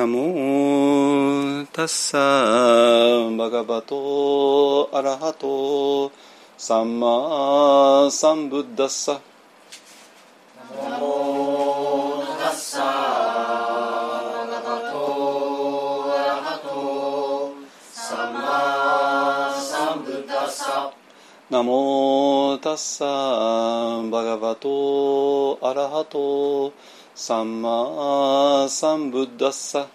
ナモタッサバガバトアラハトサンマサンブッダッサナモタッサバガバトアラハトサンマサンブッダッサナモタッサバガバトアラハトサンマサンブッダッサ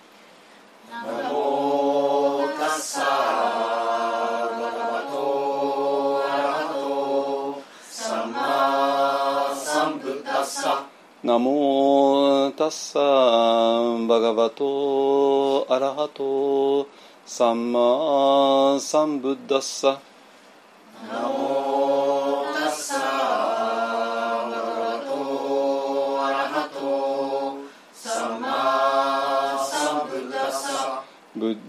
ナモタッサバガバトアラハトサンマサンブッダッサナモタッサバガバトアラハトサンマサンブッダッサ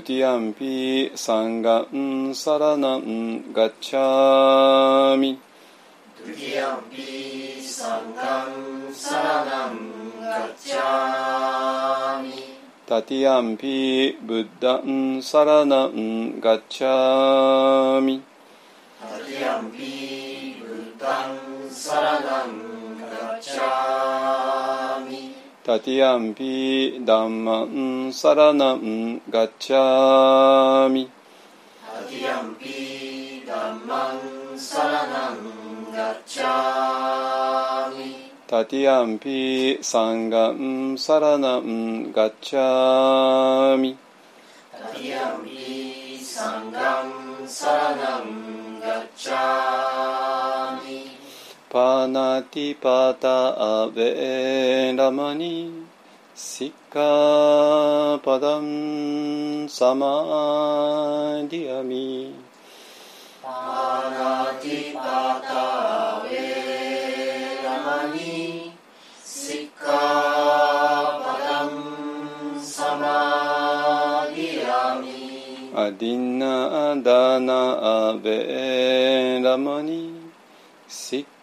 ドゥティアンピサンガンサラナンガッチャミドゥティアンピサンガンサラナンガッチャミタティアンピブッダンサラナンガッチャミタティアンピブッダンサラナンガッチャミタティアンピダンマンサラナンガッパナティパタアベラマニシッカパダンサマディアミパナティパタウェラマニシッカパダンサマディアミアディナダナアベラマニ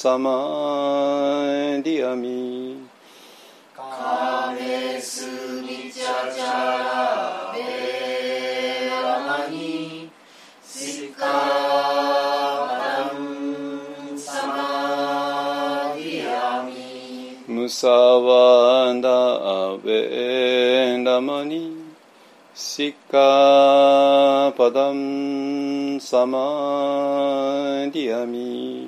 サマディアミカメスミチャチャラアベラマニ。シッカパダンサマディアミムサワダアベラマニシッカパダンサマディアミ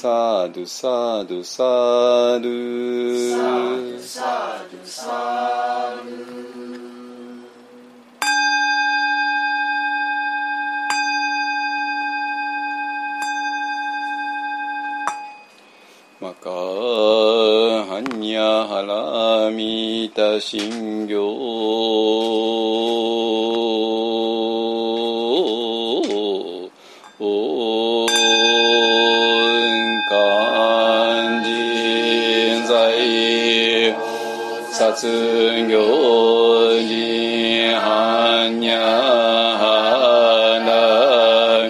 Sadu, sadu, sadu. Sadu, sadu, sadu. ハニャハラミタ信行オン漢人在殺行人ハニャハラ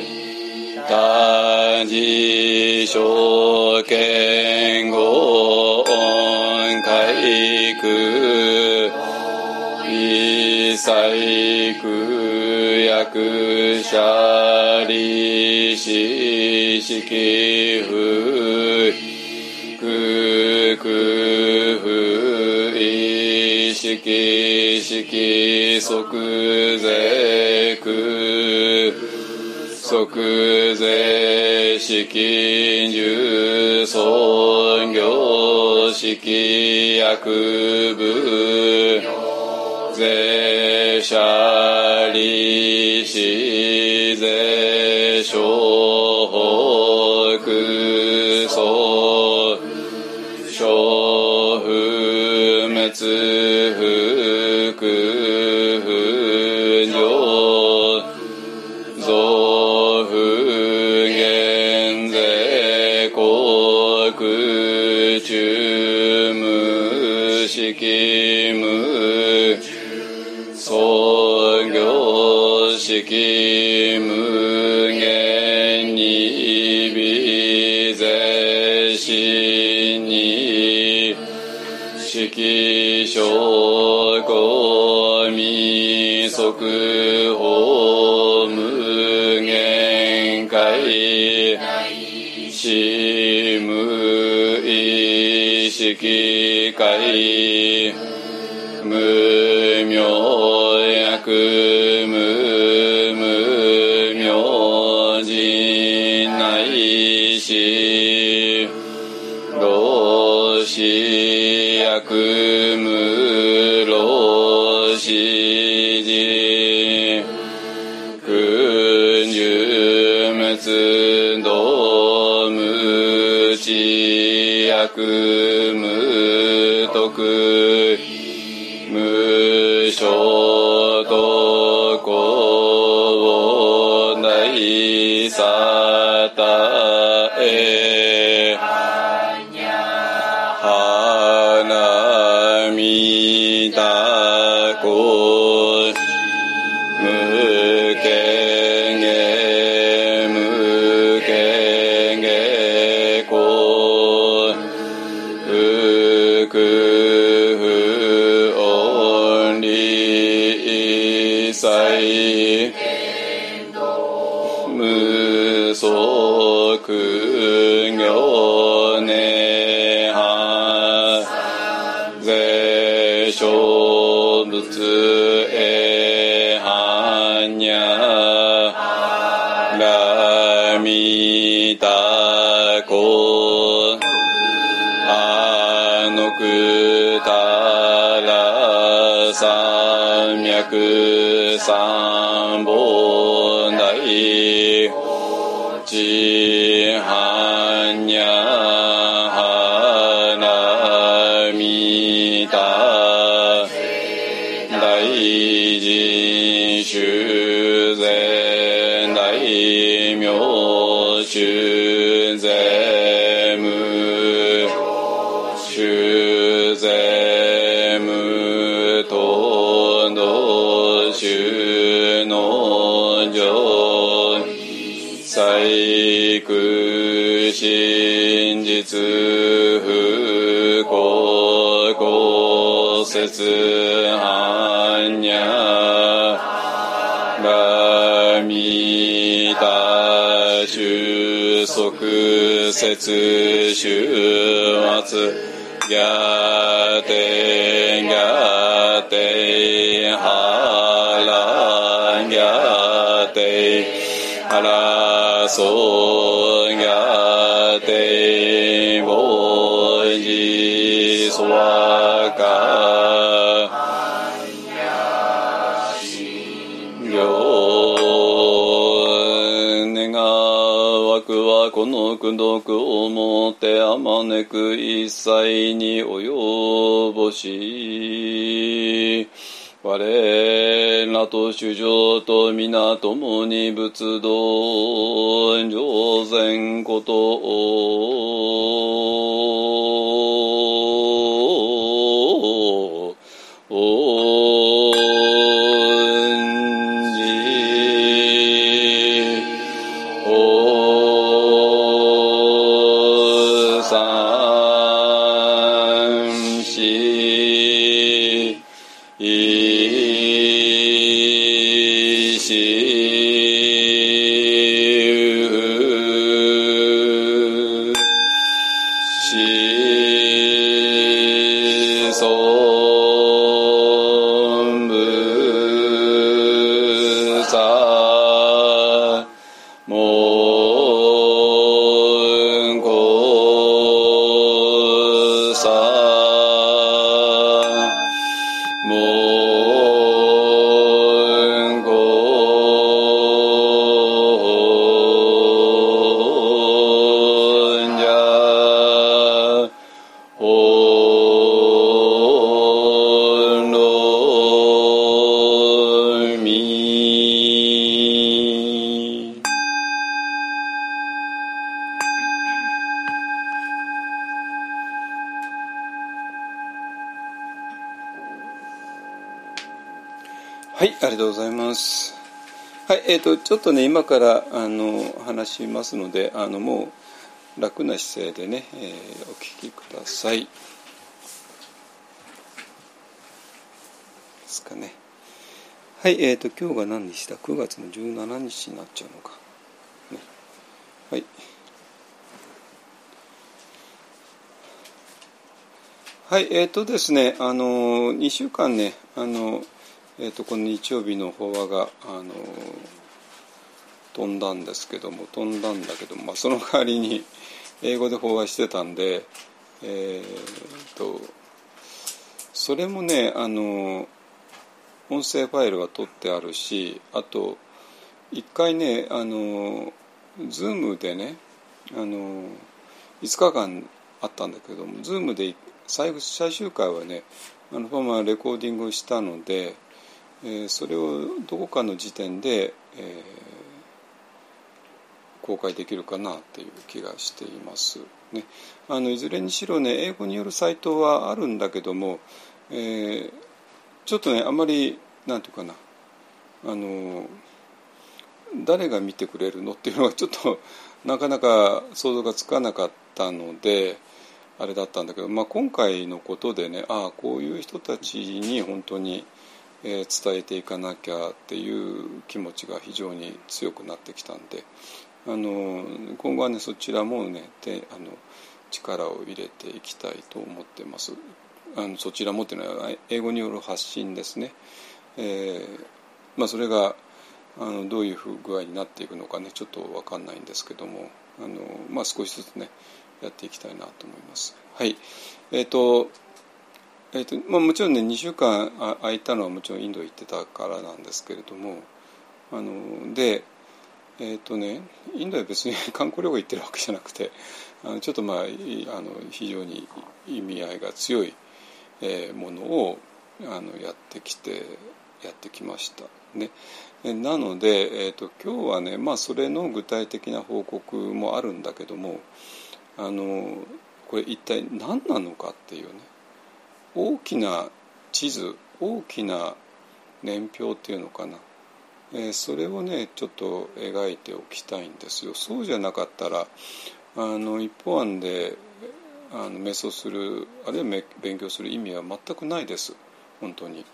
大事証一切空役者利子式不空空不意識式即税空即税式重尊業式薬部税者利子税所北業式無限に微税死に式証拠未速報無限界死無意識界無明薬無徳無償。ミタコあのくたら三脈三宝公説般若ラミタ収束節終末ギャテンギャテンハランギャテハラソギャテ願の功徳をもってあまねく一切に及ぼし我らと主情と皆共に仏道えっ、とちょっとね今からあの話しますので、あのもう楽な姿勢でね、えーお聞きください。ですかね。はい、えっ、と今日が何日だ？9月の17日になっちゃうのか。ね、はい。はい、えっ、とですね、あの2週間ね、あのえー、とこの日曜日の法話があの飛んだんですけども飛んだんだけども、まあ、その代わりに英語で法話してたんで、えー、とそれもねあの音声ファイルは取ってあるしあと一回ねあの Zoom でねあの5日間あったんだけども Zoom で最最終回はねあのまあレコーディングをしたので、えーそれをどこかの時点で、えー公開できるかなっていう気がしています。ね、あのいずれにしろね英語によるサイトはあるんだけども、えーちょっとねあまりなんていうかなあの誰が見てくれるのっていうのがちょっと なかなか想像がつかなかったのであれだったんだけど、まあ、今回のことでねああこういう人たちに本当に、え伝えていかなきゃっていう気持ちが非常に強くなってきたんであの今後はねそちらもねであの力を入れていきたいと思ってます。あのそちらもっていうのは英語による発信ですね。えーまあ、それがあのどういう具合になっていくのかねちょっと分かんないんですけどもあの、まあ、少しずつねやっていきたいなと思います。はいえーとえーとまあ、もちろんね2週間空いたのはもちろんインド行ってたからなんですけれどもあのでえーとね、インドは別に 観光旅行行ってるわけじゃなくてあのちょっとまああの非常に意味合いが強い、えーものをあのやってきてやってきました。ね、なので、えー、と今日はね、まあ、それの具体的な報告もあるんだけどもあのこれ一体何なのかっていうね大きな地図大きな年表っていうのかな、えーそれをねちょっと描いておきたいんですよ。そうじゃなかったらあの一方案であの瞑想するあるいは勉強する意味は全くないです。本当に。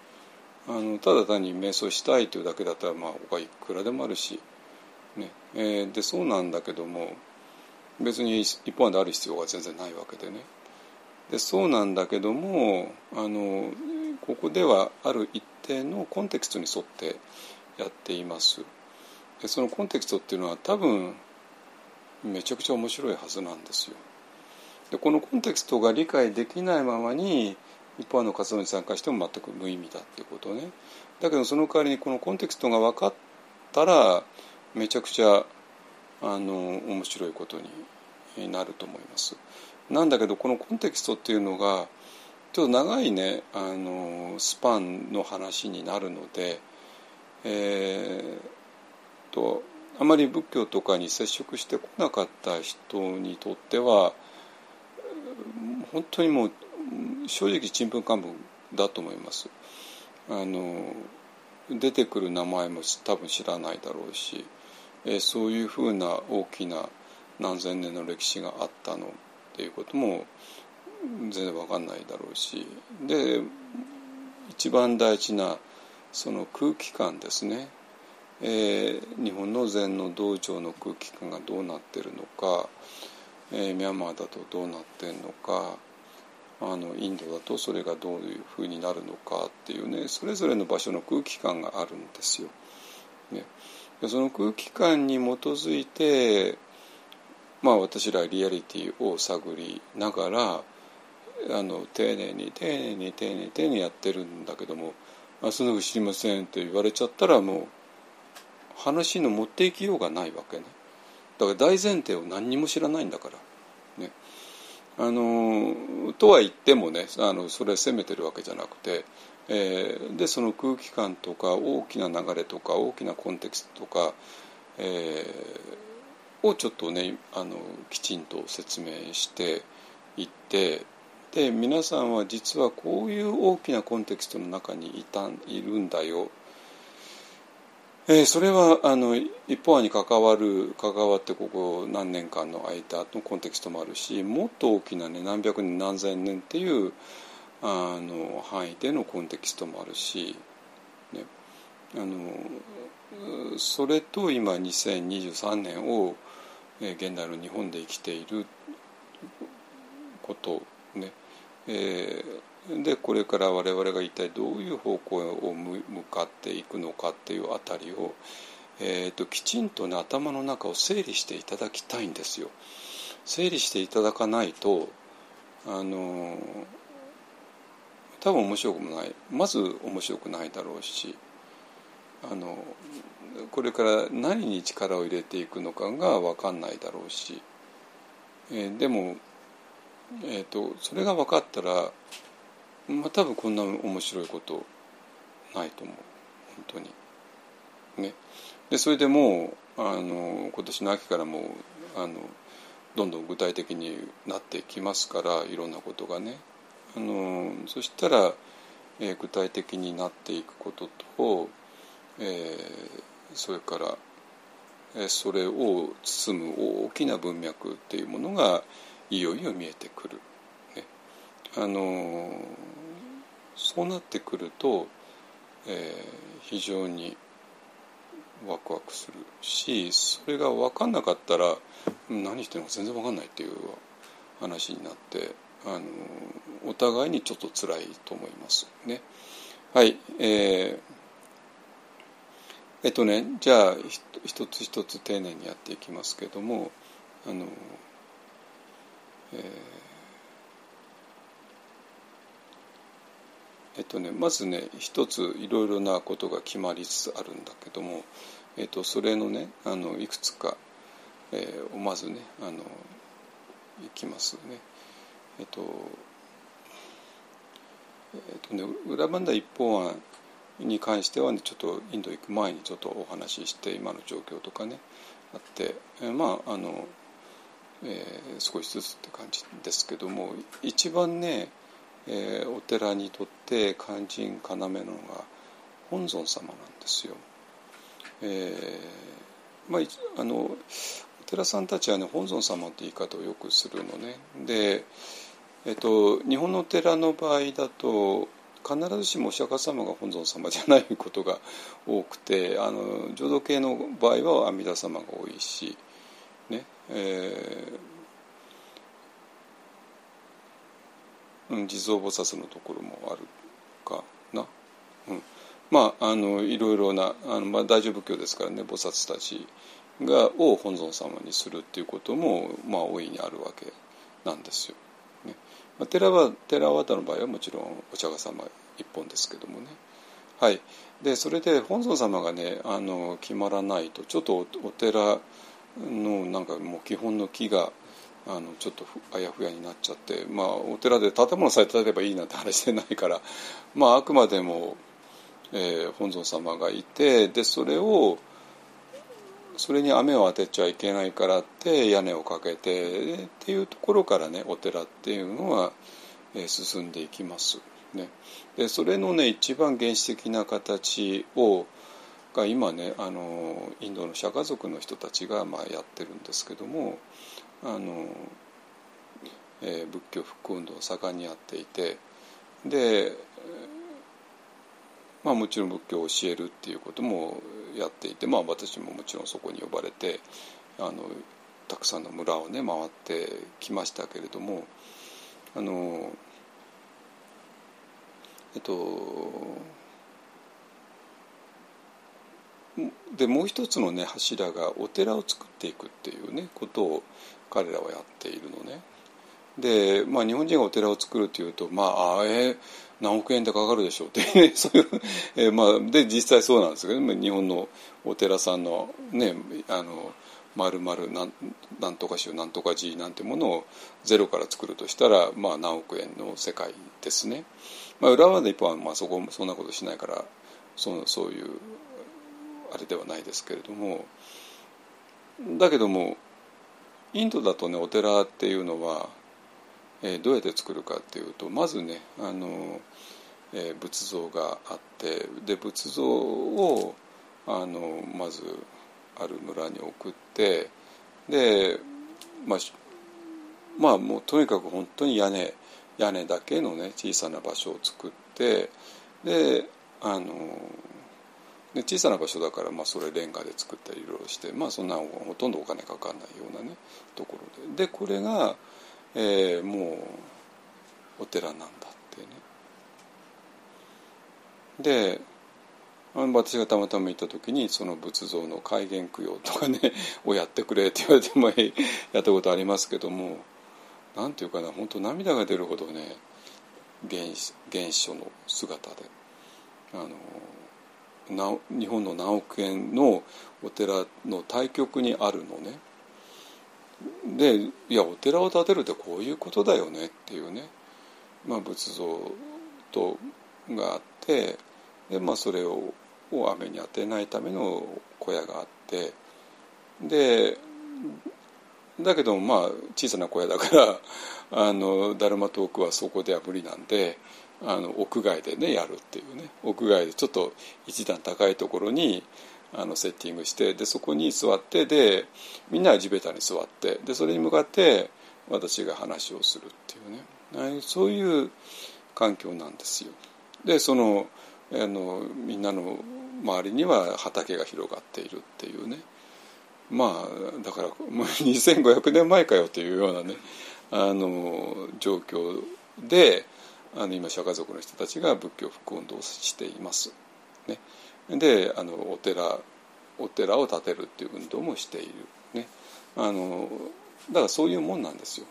あのただ単に瞑想したいというだけだったらまあ他いくらでもあるし、ね。えーでそうなんだけども別に一方案である必要が全然ないわけでね。でそうなんだけどもあのここではある一定のコンテクストに沿ってやっています。でそのコンテクストっていうのは多分めちゃくちゃ面白いはずなんですよ。でこのコンテクストが理解できないままに一般の活動に参加しても全く無意味だっていうことね。だけどその代わりにこのコンテクストが分かったらめちゃくちゃあの面白いことになると思います。なんだけどこのコンテキストっていうのがちょっと長いねあのスパンの話になるので、えー、とあまり仏教とかに接触してこなかった人にとっては本当にもう正直ちんぷんかんぷんだと思います。あの出てくる名前も多分知らないだろうし、えー、そういうふうな大きな何千年の歴史があったのっていうことも全然分かんないだろうしで一番大事なその空気感ですね、えー、日本の禅の道場の空気感がどうなってるのか、えー、ミャンマーだとどうなってるのかあのインドだとそれがどういうふうになるのかっていうねそれぞれの場所の空気感があるんですよ。ね、その空気感に基づいてまあ私らリアリティを探りながらあの丁寧に丁寧に丁寧に丁寧にやってるんだけども「あそんなの知りません」と言われちゃったらもう話の持っていきようがないわけね。だから大前提を何にも知らないんだから。ね。あのとは言ってもねあのそれ責めてるわけじゃなくて、えー、でその空気感とか大きな流れとか大きなコンテクストとか、えー、をちょっとねあのきちんと説明していってで皆さんは実はこういう大きなコンテクストの中にいたいるんだよ。えー、それはあの一方に関わる関わってここ何年間の間のコンテクストもあるしもっと大きなね何百年何千年っていうあの範囲でのコンテキストもあるし、ね、あのそれと今2023年を、現代の日本で生きていることえー、でこれから我々が一体どういう方向を向かっていくのかっていうあたりを、えーと、きちんとね頭の中を整理していただきたいんですよ。整理していただかないとあの多分面白くもないまず面白くないだろうしあのこれから何に力を入れていくのかが分かんないだろうし、え、でもえーと、それが分かったら、まあ、多分こんな面白いことないと思う本当に。ね、でそれでもうあの今年の秋からもうあのどんどん具体的になってきますからいろんなことがね。あのそしたら、えー、具体的になっていくことと、えー、それから、えー、それを包む大きな文脈っていうものがいよいよ見えてくる、ね、あのそうなってくると、えー、非常にワクワクするしそれが分かんなかったら何してるのか全然分かんないっていう話になってあのお互いにちょっと辛いと思います。ね。はいえーえっとねじゃあ一つ一つ丁寧にやっていきますけどもあのえ、っとねまずね一ついろいろなことが決まりつつあるんだけども、えっと、それのねあのいくつか、えー、をまずねあのいきますね。えっとえっとね、裏バンダ一方案に関しては、ね、ちょっとインド行く前にちょっとお話しして今の状況とかねあって、え、まああのえー、少しずつって感じですけども一番ね、えー、お寺にとって肝心要なのが本尊様なんですよ。えーまあ、あのお寺さんたちはね本尊様って言い方をよくするのね。で、えっと、日本のお寺の場合だと必ずしもお釈迦様が本尊様じゃないことが多くてあの浄土系の場合は阿弥陀様が多いしえー、地蔵菩薩のところもあるかな、うん、まああのいろいろなあの、まあ、大乗仏教ですからね菩薩たちがを本尊様にするっていうことも、まあ、大いにあるわけなんですよ。ね。まあ、寺は寺和の場合はもちろんお釈迦様一本ですけどもね。はい。でそれで本尊様がねあの決まらないとちょっとお寺のなんかもう基本の木があのちょっとあやふやになっちゃってまあお寺で建物さえ建てればいいなんて話でないから まああくまでも、えー、本尊様がいてでそれをそれに雨を当てちゃいけないからって屋根をかけてっていうところからねお寺っていうのは、えー、進んでいきます。ね、でそれのね一番原始的な形をが今ねあのインドの釈迦族の人たちがまあやってるんですけどもあの、えー、仏教復興運動を盛んにやっていてでまあもちろん仏教を教えるっていうこともやっていてまあ私ももちろんそこに呼ばれてあのたくさんの村をね回ってきましたけれどもあのえっとでもう一つのね柱がお寺を作っていくっていうねことを彼らはやっているのね。で、まあ、日本人がお寺を作るっていうとまああえー、何億円でかかるでしょうって、そういう、えー、まあ、で実際そうなんですけど、ね、日本のお寺さんのねあの丸々なんなんとか州なんとか寺なんてものをゼロから作るとしたら、まあ、何億円の世界ですね。まあ、浦和で一方はまあそこそんなことしないからそそういうあれではないですけれどもだけどもインドだとねお寺っていうのは、えー、どうやって作るかっていうとまずねあの、えー、仏像があってで仏像をあのまずある村に送ってでまあまあもうとにかく本当に屋根屋根だけのね小さな場所を作ってであので小さな場所だから、まあ、それレンガで作ったりいろいろして、まあ、そんなほとんどお金かかんないようなねところで。でこれが、えー、もうお寺なんだってね。で私がたまたま行った時にその仏像の戒厳供養とかね をやってくれって言われても やったことありますけどもなんていうかな本当涙が出るほどね原原初の姿であの日本の何億円のお寺の対極にあるのね。でいやお寺を建てるってこういうことだよねっていうね、まあ、仏像とがあってで、まあ、それをを雨に当てないための小屋があってでだけどまあ小さな小屋だからあのダルマトークはそこでは無理なんであの屋外でねやるっていうね。屋外でちょっと一段高いところにあのセッティングしてでそこに座ってでみんなは地べたに座ってでそれに向かって私が話をするっていうね。そういう環境なんですよ。でそのあのみんなの周りには畑が広がっているっていうね。まあだから 2500年前かよというようなねあの状況であの今釈迦族の人たちが仏教復運動をしています。ね、であのお寺お寺を建てるっていう運動もしている。ね、あのだからそういうもんなんですよ。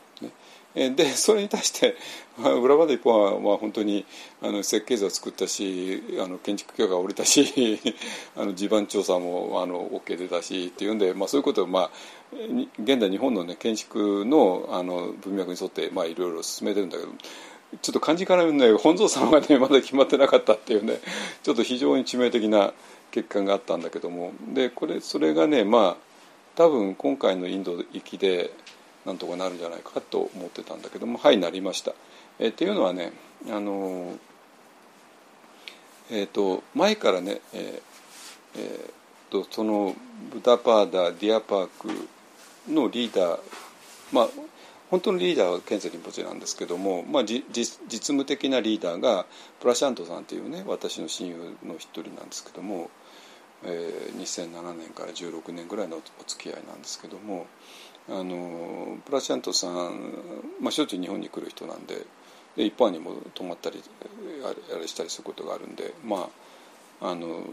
ね、でそれに対して、まあ、裏場で一方は、まあ、本当にあの設計図を作ったしあの建築許可が下りたし あの地盤調査もあの OK 出たしっていうんで、まあ、そういうことを、まあ、現代日本の、ね、建築のあの文脈に沿って、まあ、いろいろ進めてるんだけどちょっと漢字からね本尊様がねまだ決まってなかったっていうねちょっと非常に致命的な欠陥があったんだけどもでこれそれがねまあ多分今回のインド行きでなんとかなるんじゃないかと思ってたんだけどもはいなりました。えっていうのはねあのえーと、前からね、えーえーと、とそのブダパーダディアパークのリーダーまあ本当のリーダーはケンセリンポチェなんですけども、まあ、実務的なリーダーがプラシャントさんというね私の親友の一人なんですけども、えー、2007年から16年ぐらいのお付き合いなんですけどもあのプラシャントさん、まあ、しょっちゅう日本に来る人なんでで一般にも泊まったりあれしたりすることがあるんでまああの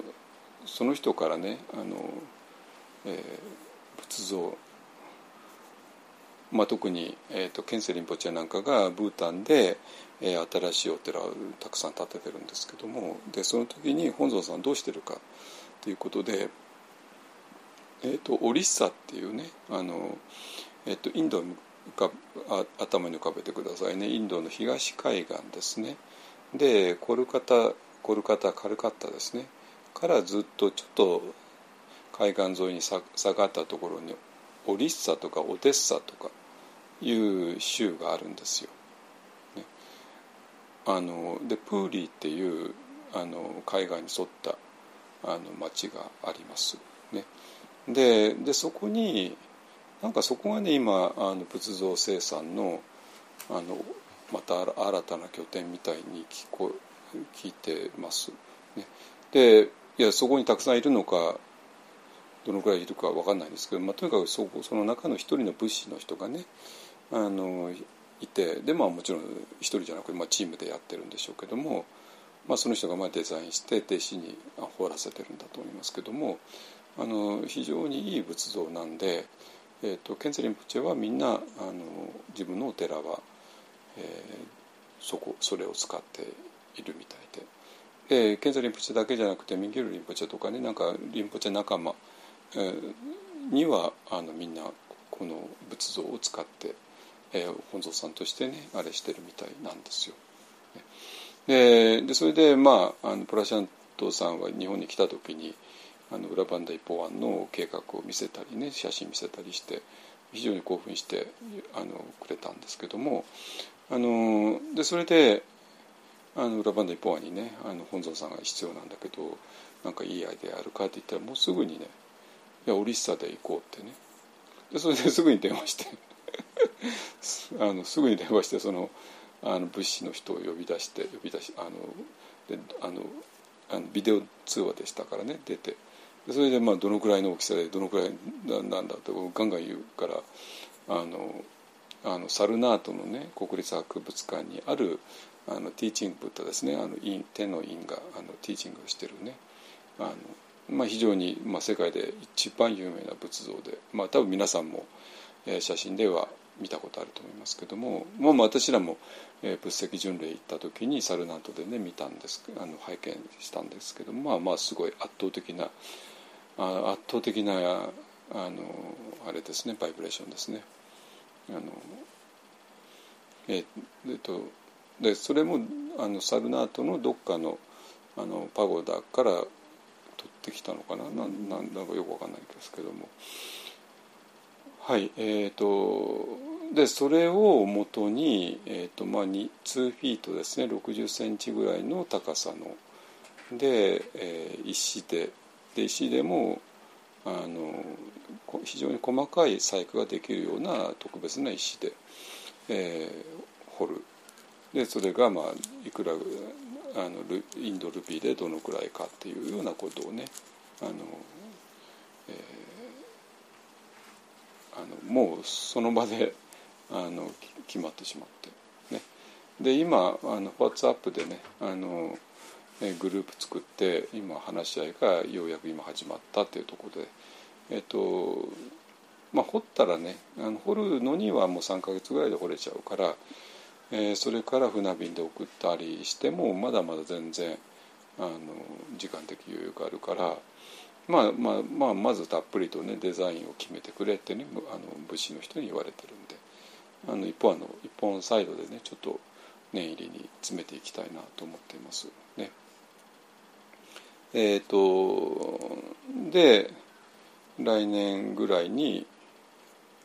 その人からねあの、えー、仏像まあ、特に、えーと、ケンセリンポチェなんかがブータンで、えー、新しいお寺をたくさん建ててるんですけどもでその時に本尊さんどうしてるかということで、えーと、オリッサっていうねあの、えーと、インド浮かあ頭に浮かべてくださいね。インドの東海岸ですね。でコルカタコルカタカルカッタですね。からずっとちょっと海岸沿いに下がったところにオリッサとかオデッサとかいう州があるんですよ。ね、あのでプーリーっていうあの海岸に沿ったあの町があります。ね、ででそこになんかそこがね今あの仏像生産のあのまた新たな拠点みたいに聞こ聞いてます。ね、でいやそこにたくさんいるのかどのくらいいるか分かんないんですけど、まあ、とにかくそその中の一人の物資の人がねあのいてでまあもちろん一人じゃなくて、まあ、チームでやってるんでしょうけども、まあ、その人がまあデザインして弟子に掘らせてるんだと思いますけどもあの非常にいい仏像なんで、えーと、ケンツェリンプチェはみんなあの自分のお寺は、えー、そこそれを使っているみたいで。でケンザリンポチェだけじゃなくてミゲルリンポチェとかねなんかリンポチェ仲間にはあのみんなこの仏像を使って、えー、本尊さんとしてねあれしてるみたいなんですよ。ででそれでまああのプラシャントさんは日本に来た時にあの裏バンダ一方案の計画を見せたりね写真見せたりして非常に興奮してあのくれたんですけどもあのでそれであの裏バンダ一方案にねあの本尊さんが必要なんだけどなんかいいアイデアあるかって言ったらもうすぐにねいやオリッサで行こうってねでそれで すぐに電話して あのすぐに電話してそのあの物資の人を呼び出して呼び出しあのであのあのビデオ通話でしたからね出て。それでまあどのくらいの大きさでどのくらいなんだとガンガン言うからあのあのサルナートのね国立博物館にあるあのティーチングブッダですねあの手の印があのティーチングをしてるねあのまあ、非常に、まあ、世界で一番有名な仏像で、まあ、多分皆さんも、えー、写真では見たことあると思いますけども、まあ、私らも、えー、仏石巡礼行った時にサルナントでね見たんですあの拝見したんですけどもまあまあすごい圧倒的なあ圧倒的なあのあれですねバイブレーションですね。あのえ、っとでそれもあのサルナートのどっかのあのパゴダから取ってきたのかな？なんなんかよくわかんないですけどもはいえーと、でそれをもとに、えーとまあ、2, 2フィートですね6 0センチぐらいの高さの。で、えー、石でで石でもあの非常に細かい細工ができるような特別な石で、えー、掘る。でそれが、まあ、いくらあのインドルピーでどのくらいかっていうようなことをねあの、えー、あのもうその場で あの決まってしまってね。で今あの WhatsApp でねあのグループ作って今話し合いがようやく今始まったっていうところでえっとまあ掘ったらねあの掘るのにはもう3か月ぐらいで掘れちゃうからえー、それから船便で送ったりしてもまだまだ全然あの時間的余裕があるから、まあまあまあ、まずたっぷりとねデザインを決めてくれってねあの物資の人に言われてるんであの一方あの一本サイドでねちょっと念入りに詰めていきたいなと思っていますね。えっ、ー、とで来年ぐらいに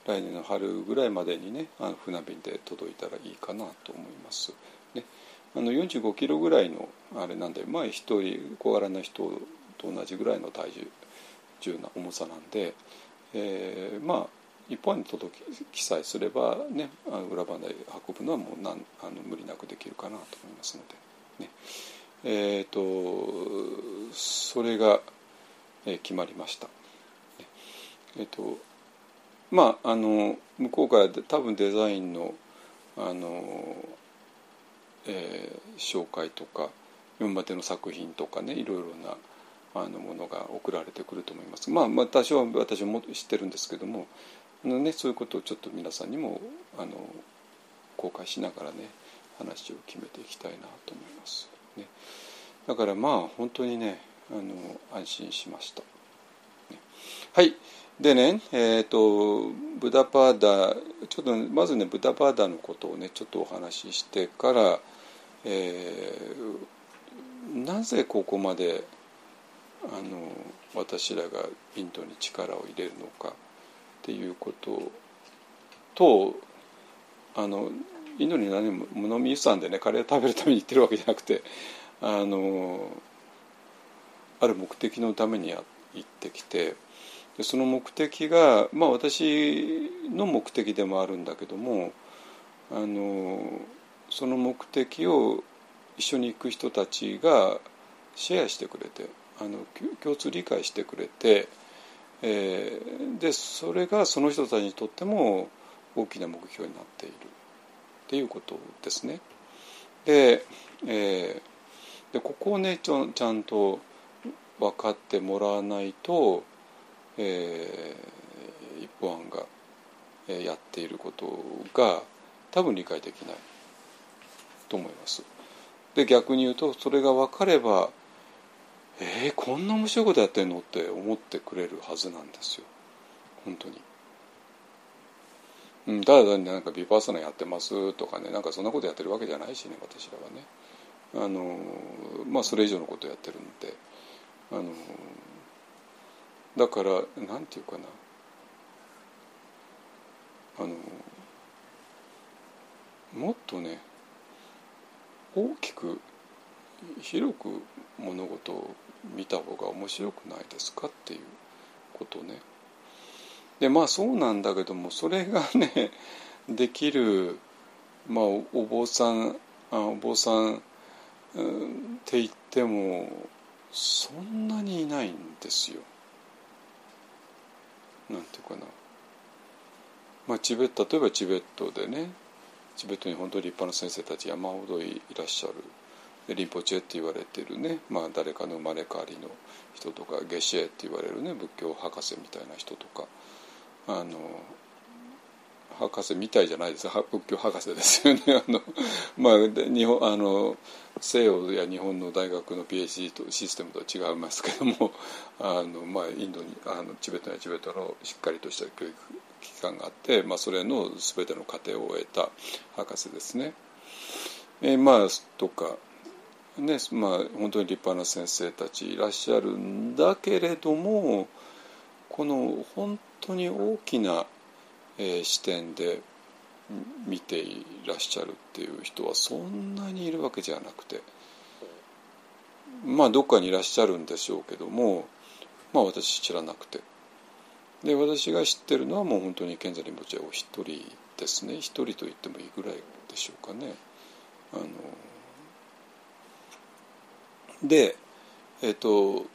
来年の春ぐらいまでにねあの船便で届いたらいいかなと思います。ね、あの45キロぐらいのあれなんでまあ一人小柄な人と同じぐらいの体重重な重さなんで、えー、まあ一本に届きさえすればねあの裏番台運ぶのはもうなんあの無理なくできるかなと思いますのでねえっ、ー、とそれが、え、決まりました。えっ、ー、とまああの向こうから多分デザインのあの、えー、紹介とか今までの作品とかねいろいろなあのものが送られてくると思います。まあ、まあ、多少私も知ってるんですけどもあの、ね、そういうことをちょっと皆さんにもあの公開しながらね話を決めていきたいなと思います。ね、だからまあ本当にねあの安心しました。ね、はいでねえっ、ー、とブダパーダちょっとまずねブダパーダのことをねちょっとお話ししてから、えー、なぜここまであの私らがインドに力を入れるのかっていうこととあのインドに何も物見さんでねカレー食べるために行ってるわけじゃなくてあのある目的のために行ってきてでその目的がまあ私の目的でもあるんだけどもあのその目的を一緒に行く人たちがシェアしてくれてあの共通理解してくれて、えー、でそれがその人たちにとっても大きな目標になっているっていうことですね。で,、えー、でここをねちょちゃんと分かってもらわないと、えー、一方案がやっていることが多分理解できないと思います。で逆に言うとそれが分かればえー、こんな面白いことやってんのって思ってくれるはずなんですよ。本当に。うん、ただ単になんかビパーサナやってますとかねなんかそんなことやってるわけじゃないしね私らはね。あのまあそれ以上のことやってるんで。あのだからなんていうかな。あのもっとね大きく広く物事を見た方が面白くないですかっていうことね。でまあそうなんだけどもそれがね できる、まあ、お坊さんあお坊さん、うん、って言ってもそんなにいないんですよ。なんていうかな。まあ、チベ例えばチベットでねチベットに本当に立派な先生たち山ほどいらっしゃる。リンポチェって言われてるね、まあ、誰かの生まれ変わりの人とかゲシェって言われるね仏教博士みたいな人とかあの博士みたいじゃないです仏教博士ですよね あの、まあ、日本あの西洋や日本の大学の PhD とシステムとは違いますけどもあの、まあ、インドにあのチベットやチベットのしっかりとした教育機関があって、まあ、それの全ての過程を終えた博士ですね。えー、まあとかねまあ、本当に立派な先生たちいらっしゃるんだけれどもこの本当に大きな、えー、視点で見ていらっしゃるっていう人はそんなにいるわけじゃなくてまあどっかにいらっしゃるんでしょうけどもまあ私知らなくてで私が知ってるのはもう本当に賢者リンポチェお一人ですね一人と言ってもいいぐらいでしょうかね。あのでえっ、と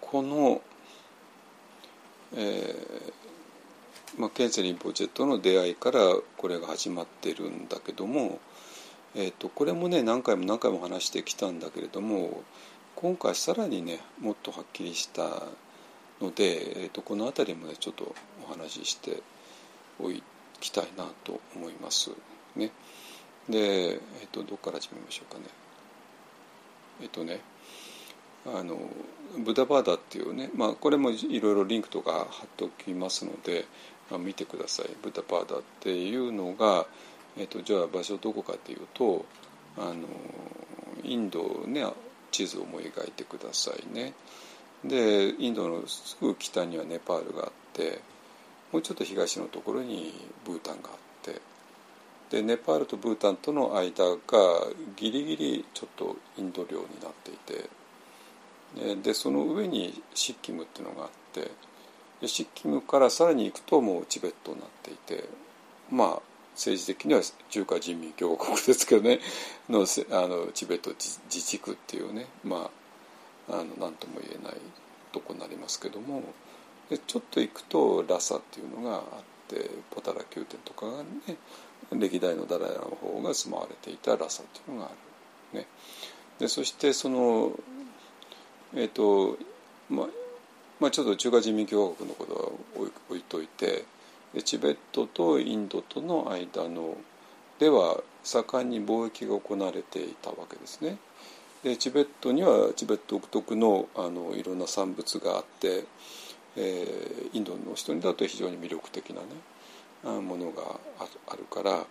この、えーまあ、ケンセリンポチェとの出会いからこれが始まってるんだけども、えーと、これもね何回も何回も話してきたんだけれども今回さらにねもっとはっきりしたので、えーと、この辺りもねちょっとお話ししておきたいなと思います。ね、で、えーとどこから始めましょうかね。えっとねあのブダバーダっていうね、まあ、これもいろいろリンクとか貼っておきますので、まあ、見てください。ブダバーダっていうのが、えっと、じゃあ場所どこかっていうとあのインドね地図を思い描いてくださいね。でインドのすぐ北にはネパールがあってもうちょっと東のところにブータンがあってでネパールとブータンとの間がギリギリちょっとインド領になっていてでその上にシッキムっていうのがあってでシッキムからさらに行くともうチベットになっていてまあ政治的には中華人民共和国ですけどね のあのチベット自治区っていうねまあ何とも言えないとこになりますけどもでちょっと行くとラサっていうのがあってポタラ宮殿とかがね。歴代のダライラの方が住まわれていたラサというのがある。ね、でそしてそのえっ、ー、とまあまあ、ちょっと中華人民共和国のことは置いといてチベットとインドとの間のでは盛んに貿易が行われていたわけですね。でチベットにはチベット独特のあのいろんな産物があって、えー、インドの人にだと非常に魅力的なねものがあるから、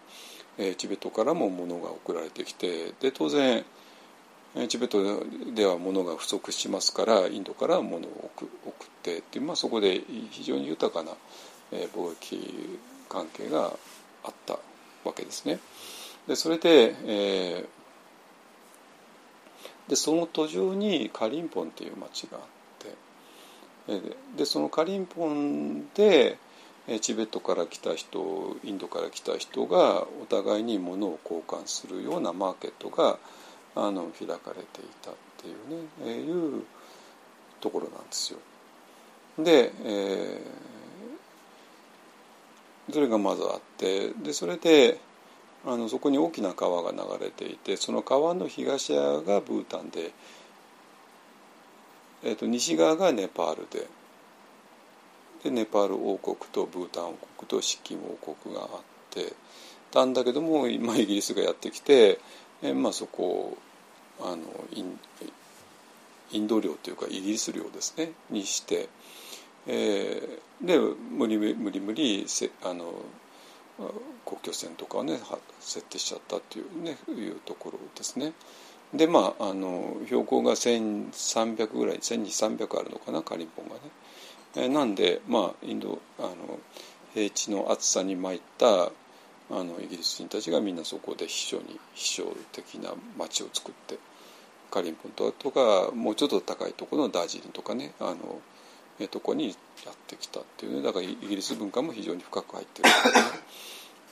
えー、チベットからも物が送られてきてで当然チベットでは物が不足しますからインドから物を送ってで、まあ、そこで非常に豊かな貿易関係があったわけですね。でそれで,、えー、でその途上にカリンポンっていう町があってでそのカリンポンでチベットから来た人インドから来た人がお互いに物を交換するようなマーケットがあの開かれていたっていうね、えー、いうところなんですよ。で、えー、それがまずあってでそれであのそこに大きな川が流れていてその川の東側がブータンで、えーと、西側がネパールででネパール王国とブータン王国とシッキム王国があってたんだけども今イギリスがやってきて、えまあ、そこをあのインインド領というかイギリス領ですねにして、えー、で無理無理無理せあの国境線とかをね設定しちゃったっていうねいうところですね。でまああの標高が1300ぐらい1200300あるのかなカリンポンがね。え、なんでまあインドあの平地の暑さに参ったあのイギリス人たちがみんなそこで秘書に秘書的な町を作ってカリンポンとかもうちょっと高いところのダージリンとかねあのえとこにやってきたっていうね。だからイギリス文化も非常に深く入ってる、ね、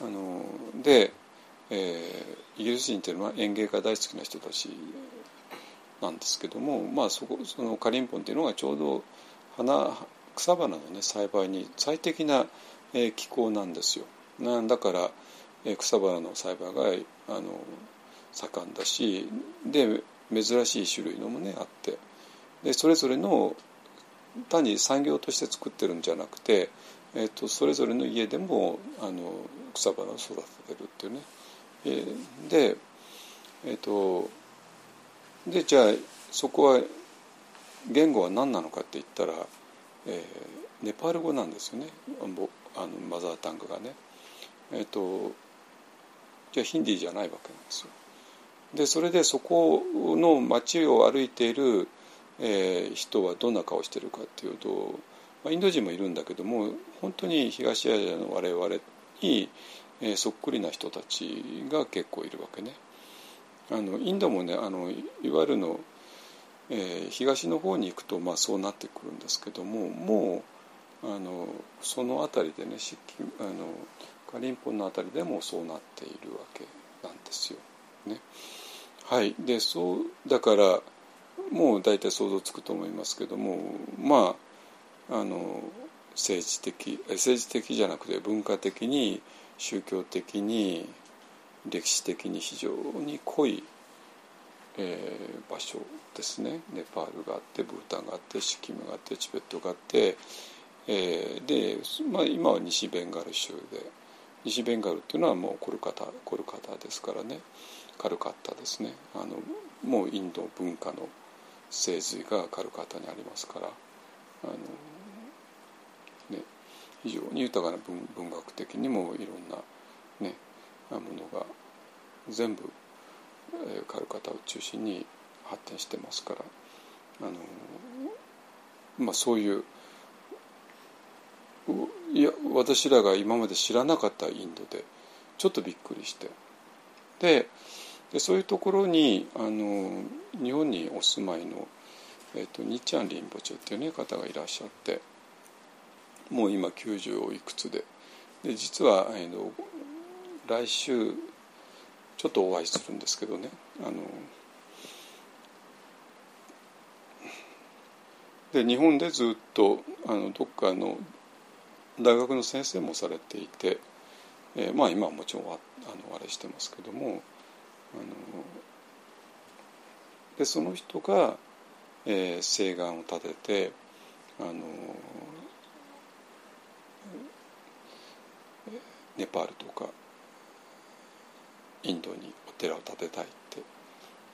あので、えー、イギリス人っていうのは園芸が大好きな人たちなんですけどもまあそこそのカリンポンっていうのがちょうど花草花のね栽培に最適な、えー、気候なんですよ。なんだから、え、草花の栽培があの盛んだしで珍しい種類のもねあってでそれぞれの単に産業として作ってるんじゃなくて、えーと、それぞれの家でもあの草花を育ててるっていうね。えー、で,、えーと、でじゃあそこは言語は何なのかって言ったら、えー、ネパール語なんですよねあのマザータングがね。えっ、ー、とじゃあヒンディーじゃないわけなんですよ。でそれでそこの街を歩いているえー、人はどんな顔してるかっていうと、まあ、インド人もいるんだけども本当に東アジアの我々に、えー、そっくりな人たちが結構いるわけね。あのインドもねあのいわゆるの、えー、東の方に行くと、まあ、そうなってくるんですけどももうあのその辺りでねあのカリンポンの辺りでもそうなっているわけなんですよ。ね、はいでそうだからもう大体想像つくと思いますけどもまああの政治的政治的じゃなくて文化的に宗教的に歴史的に非常に濃い、えー、場所ですね。ネパールがあってブータンがあってシキムがあってチベットがあって、えー、で、まあ、今は西ベンガル州で西ベンガルっていうのはもうコルカタコルカタですからね。カルカッタですね。あのもうインド文化の精髄がカルカタにありますから。あの、ね、非常に豊かな文文学的にもいろんな、ね、ものが全部、カルカタを中心に発展してますからあの、まあ、そういういや私らが今まで知らなかったインドでちょっとびっくりして。ででそういうところにあの日本にお住まいの、えーと、ニッチャンリンボチェっていう、ね、方がいらっしゃってもう今90をいくつで。で実は、えー、来週ちょっとお会いするんですけどね。あので日本でずっとあのどっかの大学の先生もされていて、えー、まあ今はもちろんあのあれしてますけどもあのでその人が、えー、請願を立ててあのネパールとかインドにお寺を建てたいって、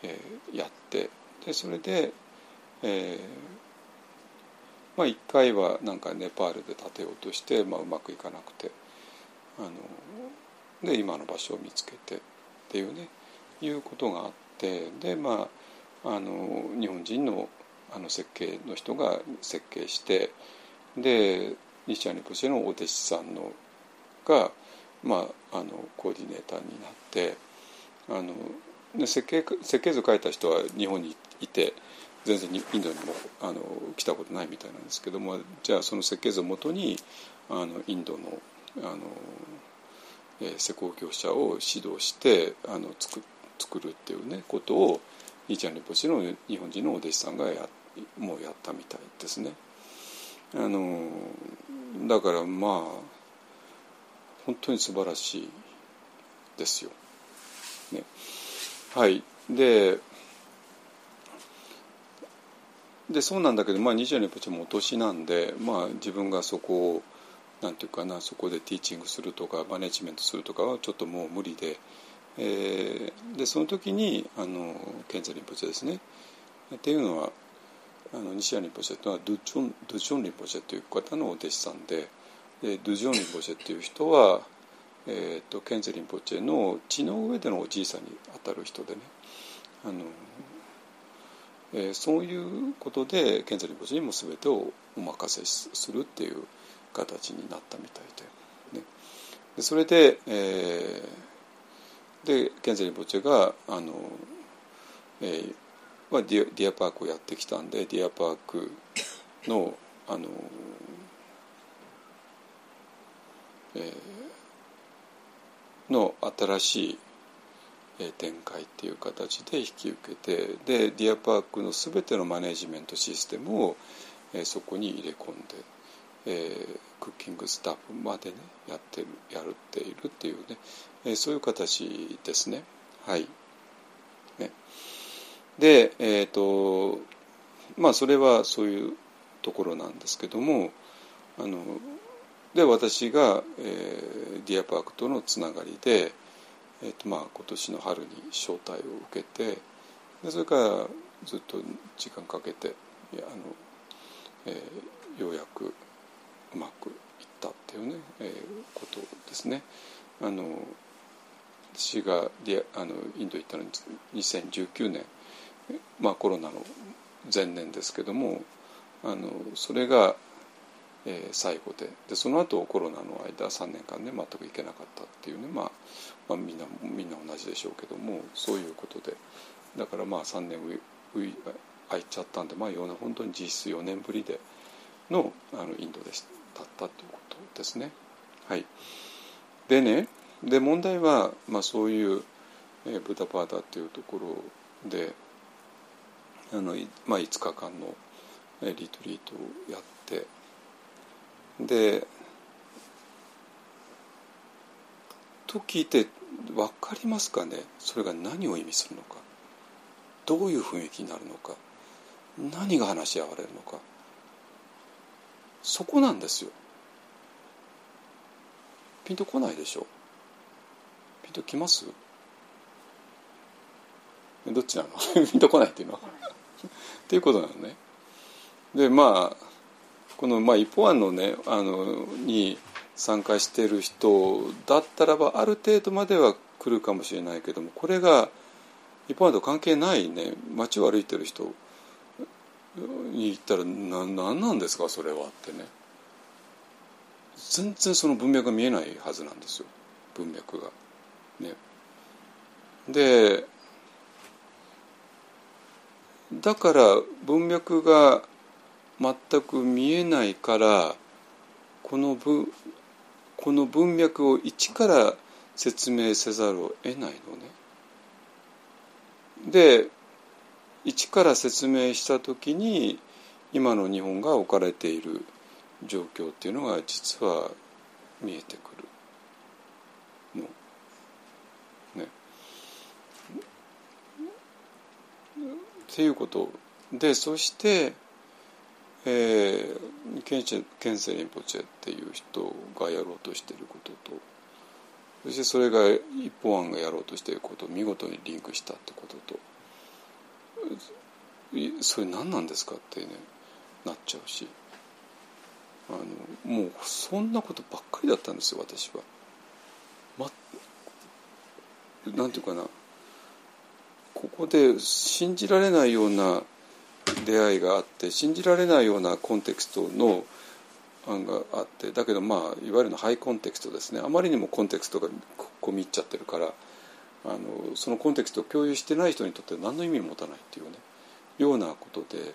えー、やってでそれで、えー、まあ一回はなんかネパールで建てようとして、まあ、うまくいかなくてあので今の場所を見つけてっていうねいうことがあってでまああの日本人のあの設計の人が設計してで西谷ポシェのお弟子さんのが、まあ、あのコーディネーターになってあの設計設計図書いた人は日本にいて全然インドにもあの来たことないみたいなんですけどもじゃあその設計図をもとにあのインドのあの、えー、施工業者を指導してあの作作るっていうねことをニーチャン・リポチの日本人のお弟子さんがやもうやったみたいですね。あのだからまあ本当に素晴らしいですよ。ね、はい。ででそうなんだけど、まあ、20年ポチもお年なんで、まあ、自分がそこをなんていうかなそこでティーチングするとかマネジメントするとかはちょっともう無理で、えー、でその時にあのケンザリンポチェですね。っていうのはあの西谷リンポチェというのはドゥチョンドゥチョンリンポチェという方のお弟子さんでドゥジョンリンポチェという人は、えーと、ケンゼリンポチェの血の上でのおじいさんにあたる人でね。あの、えー、そういうことでケンゼリンポチェにも全てをお任せするっていう形になったみたいで,、ね、でそれで,、えー、でケンゼリンポチェがあの、えーまあ、ディアパークをやってきたんでディアパークのあの、え、の新しい展開っていう形で引き受けてでディアパークの全てのマネジメントシステムを、え、そこに入れ込んで、えー、クッキングスタッフまでねやってるやるっているっていうね、えー、そういう形ですねはい。ねでえっ、ー、とまあそれはそういうところなんですけどもあので私が、えー、ディアパークとのつながりで、えーとまあ、今年の春に招待を受けてでそれからずっと時間かけてあの、えー、ようやくうまくいったっていうね、えー、ことですね。あの私がディアあのインド行ったのに2019年まあ、コロナの前年ですけどもあのそれが、えー、最後で。でその後コロナの間3年間ね全く行けなかったっていうね、まあ、まあみんなみんな同じでしょうけどもそういうことで。だからまあ3年空いちゃったんで、まあ、本当に実質4年ぶりでのあのインドでだったということですね。はい、でねで問題は、まあ、そういう、えー、ブダパーダっていうところであの、まあ、5日間のリトリートをやってでと聞いて分かりますかね？それが何を意味するのか？どういう雰囲気になるのか？何が話し合われるのか？そこなんですよ。ピンとこないでしょ？ピンときます？どっちなの？ピンとこないっていうのは。っていうことなのね。でまあこの、まあ、一方案のねあのに参加している人だったらばある程度までは来るかもしれないけどもこれが一方案と関係ないね街を歩いてる人に言ったらな何なんですかそれはってね全然その文脈が見えないはずなんですよ文脈が。ね、でだから文脈が全く見えないからこの文この文脈を一から説明せざるを得ないのね。で一から説明した時に今の日本が置かれている状況っていうのが実は見えてくるの。ね。っていうことでそしてえー、ケンチェケンセリンポチェっていう人がやろうとしていることとそしてそれが一方案がやろうとしていることを見事にリンクしたってこととそれ何なんですかってねなっちゃうしあのもうそんなことばっかりだったんですよ私は。ま、なんていうかなここで信じられないような出会いがあって信じられないようなコンテクストの案があってだけどまあいわゆるのハイコンテクストですねあまりにもコンテクストが込み入っちゃってるからあのそのコンテクストを共有してない人にとって何の意味も持たないっていうねようなことで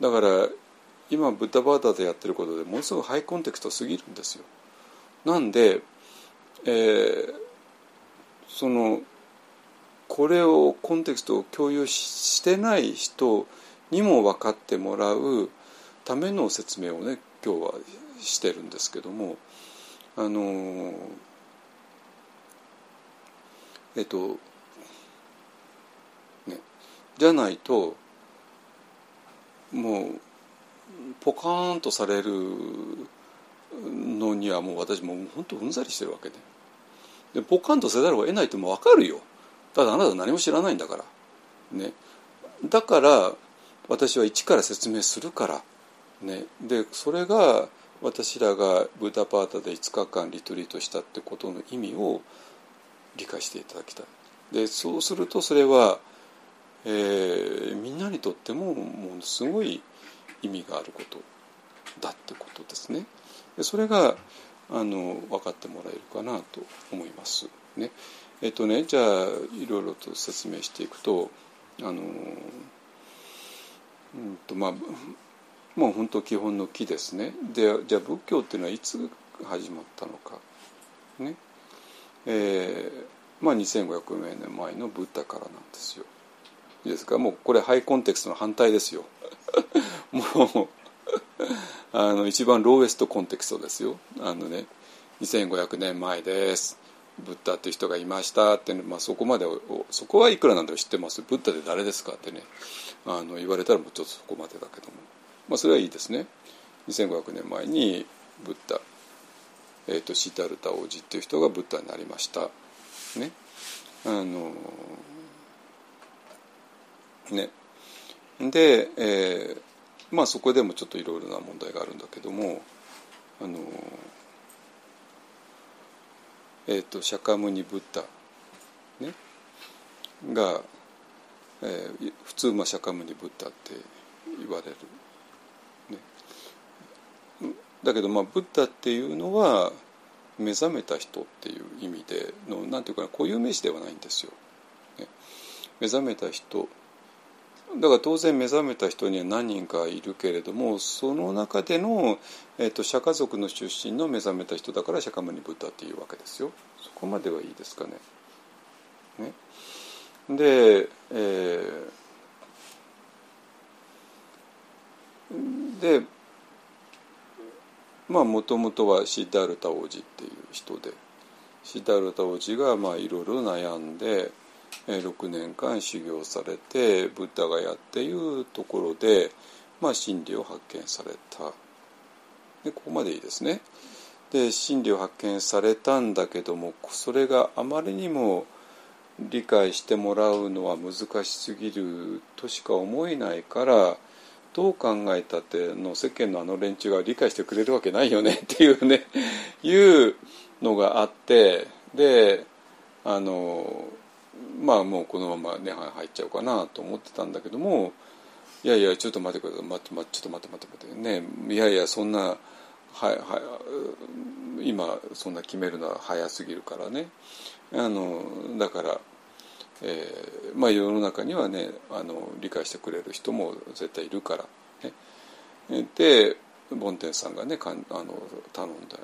だから今ブッダバーダーでやってることでものすごくハイコンテクストすぎるんですよ。なんで、えー、そのこれをコンテクストを共有してない人にも分かってもらうための説明をね今日はしてるんですけどもあのえっとねじゃないともうポカーンとされるのにはもう私もう本当うんざりしてるわけで。でポカーンとせざるを得ないってもう分かるよ。ただあなた何も知らないんだから。ね。だから私は一から説明するからねでそれが私らがブダパータで5日間リトリートしたってことの意味を理解していただきたいでそうするとそれは、えー、みんなにとってもものすごい意味があることだってことですね。でそれがあの分かってもらえるかなと思います。ねえっとねじゃあいろいろと説明していくとあの、うんとまあ、もう本当基本の木ですね。でじゃあ仏教っていうのはいつ始まったのか。ねえー、まあ2500年前のブッダからなんですよ。いいですか？もうこれハイコンテクストの反対ですよ。もうあの一番 lowest context ですよあのね2500年前ですブッダっていう人がいましたって、ね、まあ、そこまでそこはいくらなんだろ知ってます？ブッダって誰ですかってねあの言われたらもうちょっとそこまでだけども、まあ、それはいいですね。2500年前にブッダ、えーと、シータルタ王子っていう人がブッダになりました。ね。あのね。で、えー、まあそこでもちょっといろいろな問題があるんだけどもあのえっ、ー、と釈迦牟尼ブッダ、ね、が、えー、普通まあ釈迦牟尼ブッダって言われる、ね、だけどまあブッダっていうのは目覚めた人っていう意味でのなんていうかな固有名詞ではないんですよ。ね、目覚めた人。だから当然目覚めた人には何人かいるけれどもその中での、えーと、釈迦族の出身の目覚めた人だから釈迦牟尼ブッダっていうわけですよ。そこまではいいですかね。ね。で、えー、でまあもともとはシッダルタ王子っていう人でシッダルタ王子がまあいろいろ悩んで。6年間修行されてブッダがやっていうところで、まあ、真理を発見されたでここまでいいですね。で真理を発見されたんだけどもそれがあまりにも理解してもらうのは難しすぎるとしか思えないからどう考えたっての世間のあの連中が理解してくれるわけないよね っていうねいうのがあってであのまあもうこのまま涅槃入っちゃうかなと思ってたんだけどもいやいやちょっと待ってください待って待ってちょっと待って待って待ってねいやいやそんなはは今そんな決めるのは早すぎるからね。あのだから、えー、まあ世の中にはねあの理解してくれる人も絶対いるから、ね、で梵天さんがねかんあの頼んだ。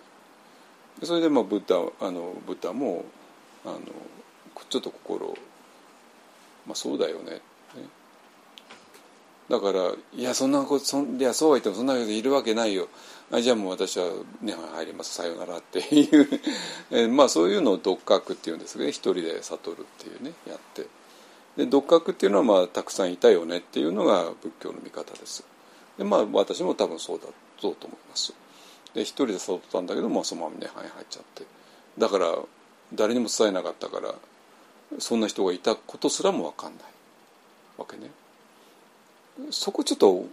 それでまあブッダあのブッダもあのちょっと心まあそうだよねねだからいやそんなことそんいやそうは言ってもそんな人いるわけないよ。あじゃあもう私はね入ります。さよならっていう。えまあそういうのを独覚っていうんですね。一人で悟るっていうねやって。で独覚っていうのはまあたくさんいたよねっていうのが仏教の見方です。でまあ私も多分そうだそうと思います。で一人で誘ったんだけど、まあ、そのまま涅槃に入っちゃって。だから誰にも伝えなかったからそんな人がいたことすらも分かんないわけね。そこちょっと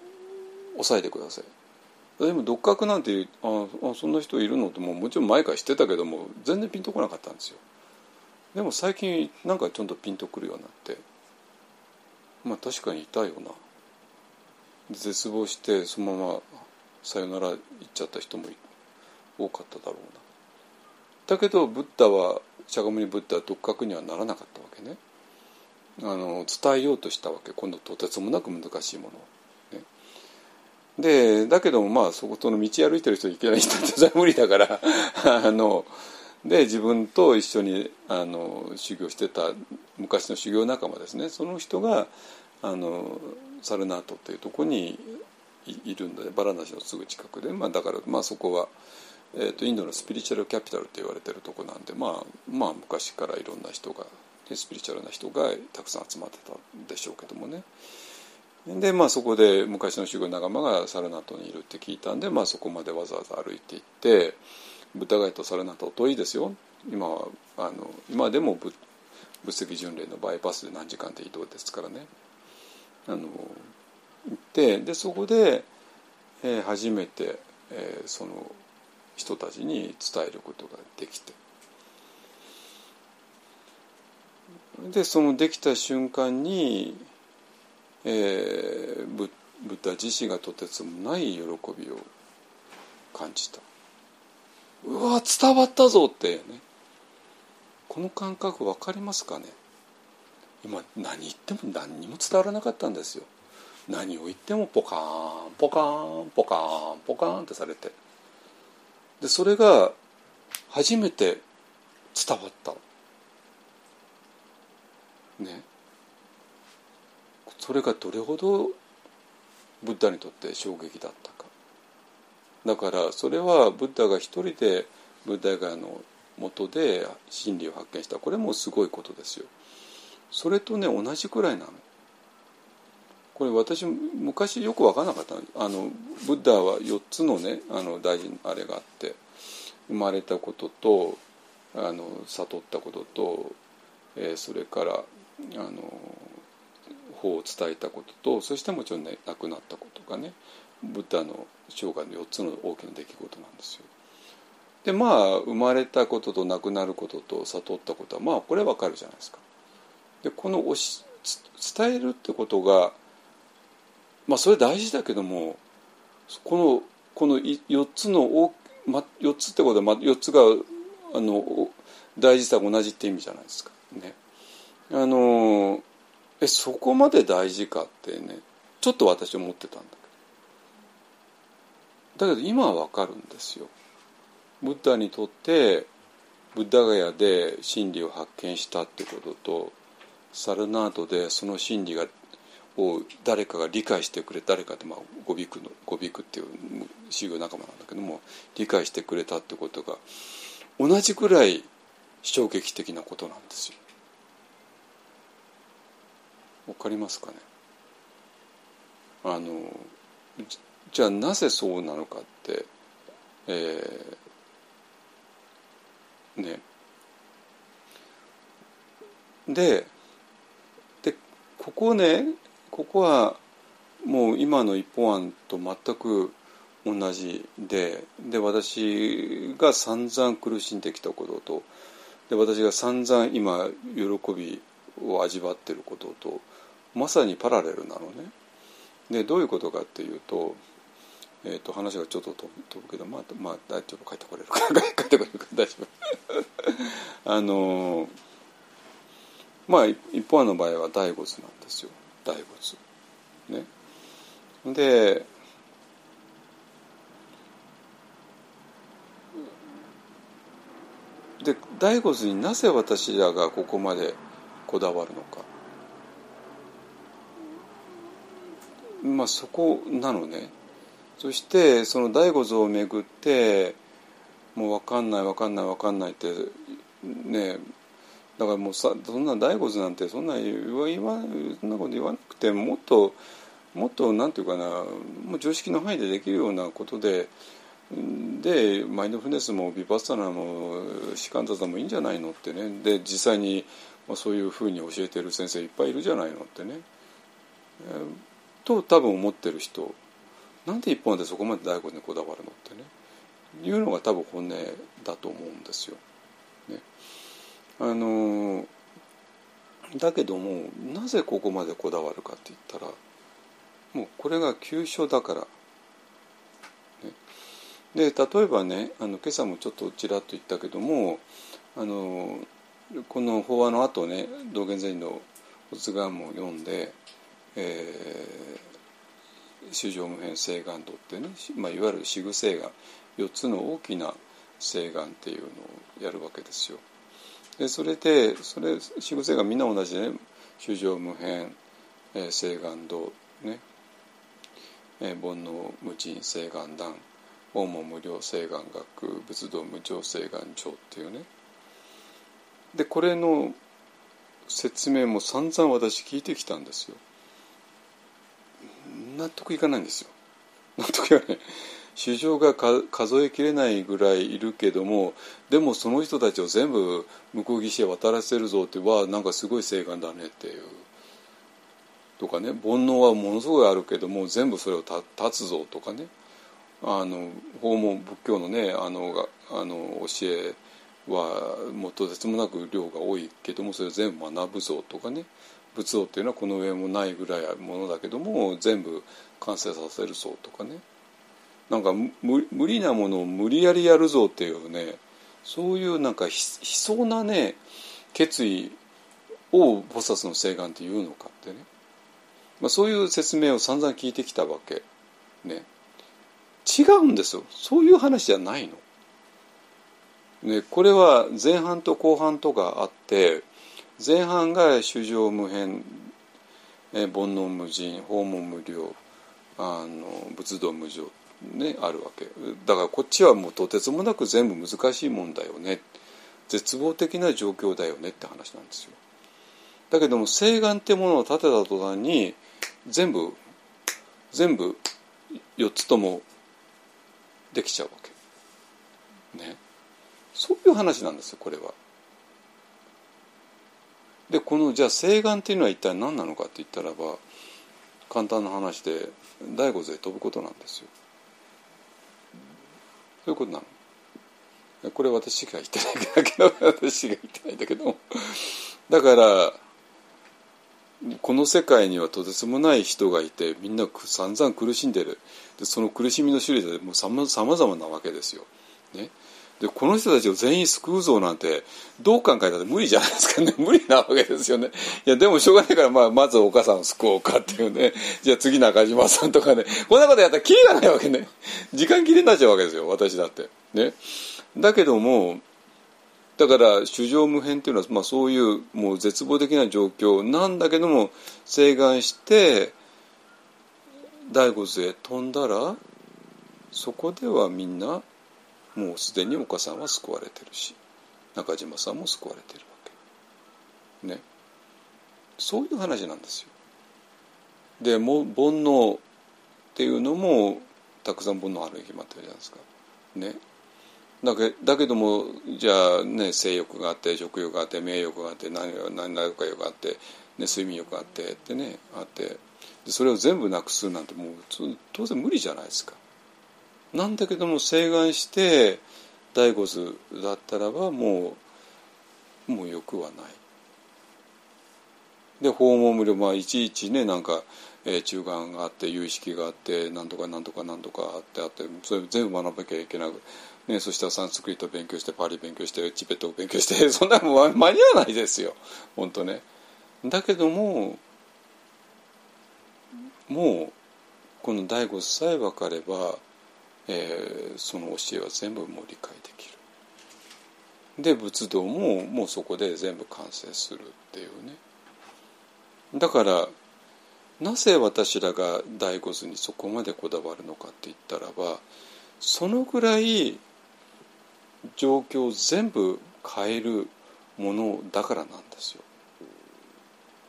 押さえてください。でも独学なんてああそんな人いるのってもうもちろん前から知ってたけども全然ピンとこなかったんですよ。でも最近なんかちょっとピンとくるようになってまあ確かにいたよな。絶望してそのままさよなら行っちゃった人も多かっただろうな。だけどブッダはシャガムニブッダは独学にはならなかったわけね。あの伝えようとしたわけ。今度とてつもなく難しいものを、でだけどもまあそことの道歩いてる人いけない人ってそれは無理だから あので自分と一緒にあの修行してた昔の修行仲間ですね。その人があのサルナートっていうとこにいるんだバラナシのすぐ近くで、まあ、だから、まあ、そこは、えーと、インドのスピリチュアルキャピタルって言われてるとこなんで、まあ、まあ昔からいろんな人がスピリチュアルな人がたくさん集まってたんでしょうけどもね。でまあそこで昔の修行仲間がサルナートにいるって聞いたんで、まあ、そこまでわざわざ歩いていってブッダガイとサルナート遠いですよ。今はあの今でも仏石巡礼のバイパスで何時間で移動ですからね。あの行ってでそこで、えー、初めて、えー、その人たちに伝えることができて。でそのできた瞬間に、えー、ブブッダ自身がとてつもない喜びを感じた。うわ伝わったぞってね。この感覚分かりますかね？今何言っても何にも伝わらなかったんですよ。何を言ってもポカーンポカーンポカーンポカーンってされて。でそれが初めて伝わった。ねそれがどれほどブッダにとって衝撃だったかだからそれはブッダが一人でブッダガのもとで真理を発見したこれもすごいことですよ。それとね同じくらいなの。これ私昔よく分からなかったあのブッダは4つのねあの大事なあれがあって生まれたこととあの悟ったことと、えー、それからあの法を伝えたこととそしてもちろんね亡くなったことがねブッダの生涯の4つの大きな出来事なんですよ。でまあ生まれたことと亡くなることと悟ったことはまあこれわかるじゃないですか。でこのおし伝えるってことがまあそれ大事だけどもこのこの4つの大、ま、4つってことは、ま、4つがあの大事さが同じって意味じゃないですか。ね、あのえそこまで大事かってねちょっと私思ってたんだけどだけど今はわかるんですよ。ブッダにとってブッダガヤで真理を発見したってこととサルナードでその真理がを誰かが理解してくれ誰かってまあゴビクのゴビクっていう修行仲間なんだけども理解してくれたってことが同じくらい衝撃的なことなんですよ。わかりますかね？あのじゃあなぜそうなのかって、えー、ね。ででここねここはもう今の一本案と全く同じでで私が散々苦しんできたこととで私が散々今喜びを味わってることとまさにパラレルなのね。でどういうことかっていうと,、えー、と話がちょっと飛ぶけどまあ、まあ、大丈夫帰ってこれるか 帰ってこれるか大丈夫。あのまあ一方の場合は大仏なんですよ大仏。ね。でで大仏になぜ私らがここまでこだわるのか。まあそこなのね。そしてその大仏をめぐってもう分かんない分かんない分かんないってねだからもうさそんな大仏なんてそんな言わそんなこと言わなくてもっともっとなんていうかなもう常識の範囲でできるようなことででマインドフルネスもビパッサナもシカンタザもいいんじゃないのってね。で実際にまそういうふうに教えてる先生いっぱいいるじゃないのってね、えー、と多分思ってる人。なんで一本でそこまで大悟にこだわるのってね。いうのが多分本音だと思うんですよ。ね、あのだけどもなぜここまでこだわるかって言ったらもうこれが急所だから。ね、で例えばねあの今朝もちょっとちらっと言ったけどもあのこの法話の後ね道元禅の「仏願」も読んで、えー、衆生無変誓願度ってね、まあ、いわゆる四具誓願4つの大きな誓願っていうのをやるわけですよ。でそれでそれ四具誓願みんな同じでね衆生無変、えー、誓願度ねえー、煩悩無尽誓願断法も無料誓願学仏道無常誓願上っていうねでこれの説明も散々私聞いてきたんですよ。納得いかないんですよ。納得いかない。市場が数えきれないぐらいいるけどもでもその人たちを全部向こう岸へ渡らせるぞってはなんかすごい誓願だねっていう。とかね煩悩はものすごいあるけども全部それを断つぞとかね。あの訪問仏教のねあのあの教えはもっとてつもなく量が多いけどもそれを全部学ぶぞとかね仏像っていうのはこの上もないぐらいあるものだけども全部完成させるぞとかね。なんか無理なものを無理やりやるぞっていうねそういうなんか悲壮なね決意を菩薩の誓願っていうのかってね。まあ、そういう説明を散々聞いてきたわけね。違うんですよ。そういう話じゃないの。ね、これは前半と後半とかあって前半が衆生無変煩悩無尽訪問無量あの仏道無常ねあるわけだからこっちはもうとてつもなく全部難しいもんだよね絶望的な状況だよねって話なんですよだけども誓願ってものを立てた途端に全部全部4つともできちゃうわけ。ね。そういう話なんですよこれは。でこのじゃあ誓願っていうのは一体何なのかって言ったらば簡単な話で第五勢飛ぶことなんですよ。そういうことなの。これ私が言ってないだけど私が言ってないんだけどだからこの世界にはとてつもない人がいてみんな散々苦しんでるでその苦しみの種類でもうさまざまなわけですよ。ね、でこの人たちを全員救うぞなんてどう考えたって無理じゃないですか。ね 無理なわけですよね。いやでもしょうがないから、まあ、まずお母さんを救おうかっていうね。じゃあ次中島さんとかね。こんなことやったらキリがないわけね。時間切れになっちゃうわけですよ私だって。ね。だけどもだから主情無変っていうのは、まあ、そういうもう絶望的な状況。なんだけども請願して第五図へ飛んだらそこではみんなもうすでに岡さんは救われてるし中島さんも救われてるわけ。ね。そういう話なんですよ。でも煩悩っていうのもたくさん煩悩あるに決まってるじゃないですか。ね。だけだけどもじゃあね性欲があって食欲があって名欲があって何何々か欲があって、ね、睡眠欲があってってねあって。でそれを全部なくすなんてもう当然無理じゃないですか。なんだけども請願して第五図だったらばもうもう欲はない。で訪問無料まあいちいちねなんか、えー、中眼があって有意識があってなんとかなんとかなんとかあってあってそれ全部学ばなきゃいけなくね、そしたらサンスクリット勉強してパリ勉強してチベットを勉強して そんなもん間に合わないですよ本当ね。だけどももうこの第五さえ分かれば、えー、その教えは全部もう理解できる。で仏道ももうそこで全部完成するっていうね。だからなぜ私らが第五図にそこまでこだわるのかって言ったらばそのぐらい状況を全部変えるものだからなんですよ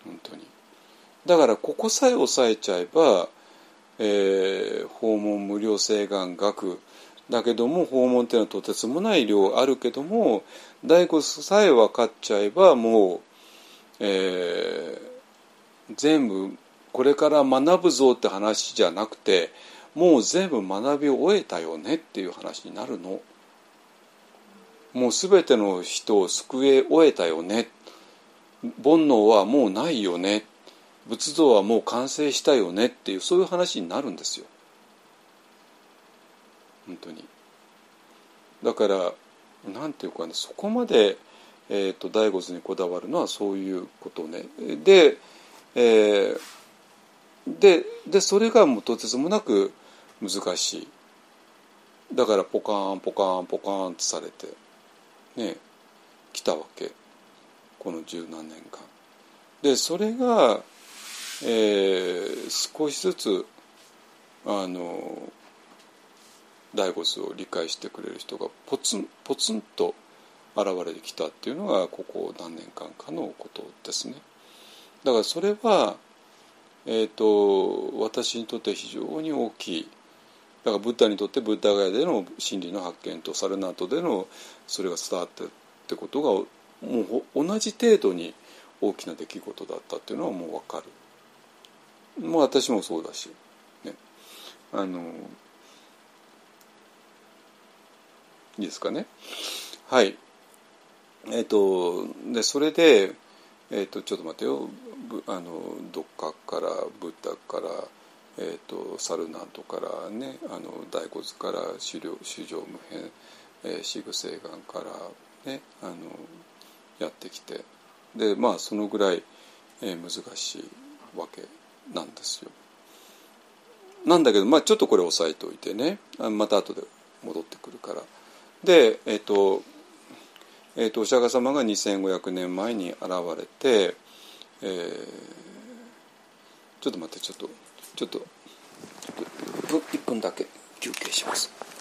本当にだからここさえ押さえちゃえば、えー、訪問無料請願額。だけども訪問っていうのはとてつもない量あるけども大骨さえ分かっちゃえばもう、えー、全部これから学ぶぞって話じゃなくてもう全部学び終えたよねっていう話になるの。もう全ての人を救い終えたよね。煩悩はもうないよね。仏像はもう完成したよねっていうそういう話になるんですよ。本当に。だからなんていうかねそこまで、えーと、大仏にこだわるのはそういうことね。で,、えー、ででそれがもうとてつもなく難しい。だからポカーンポカーンポカーンってされてね来たわけ。この十何年間。でそれが、えー、少しずつあの大骨を理解してくれる人がポツンポツンと現れてきたっていうのがここ何年間かのことですね。だからそれは、えーと、私にとって非常に大きいだからブッダにとってブッダガヤでの真理の発見とサルナートでのそれが伝わってってことがもう同じ程度に大きな出来事だったっていうのはもう分かる。もう私もそうだし、ね、あのいいですかね。はい。えっ、ー、とでそれで、えっ、ー、とちょっと待ってよあのどっかからブッダから、えーと、サルナートからねあの大骨から狩猟狩猟無変、えー、シグセイガンからねあのやってきてでまあそのぐらい、えー、難しいわけなんですよ。なんだけど、まあ、ちょっとこれ押さえておいてねまた後で戻ってくるから。でえっ、ー、と,、えーと、お釈迦様が2500年前に現れて、えー、ちょっと待ってちょっとちょっと1分だけ休憩します。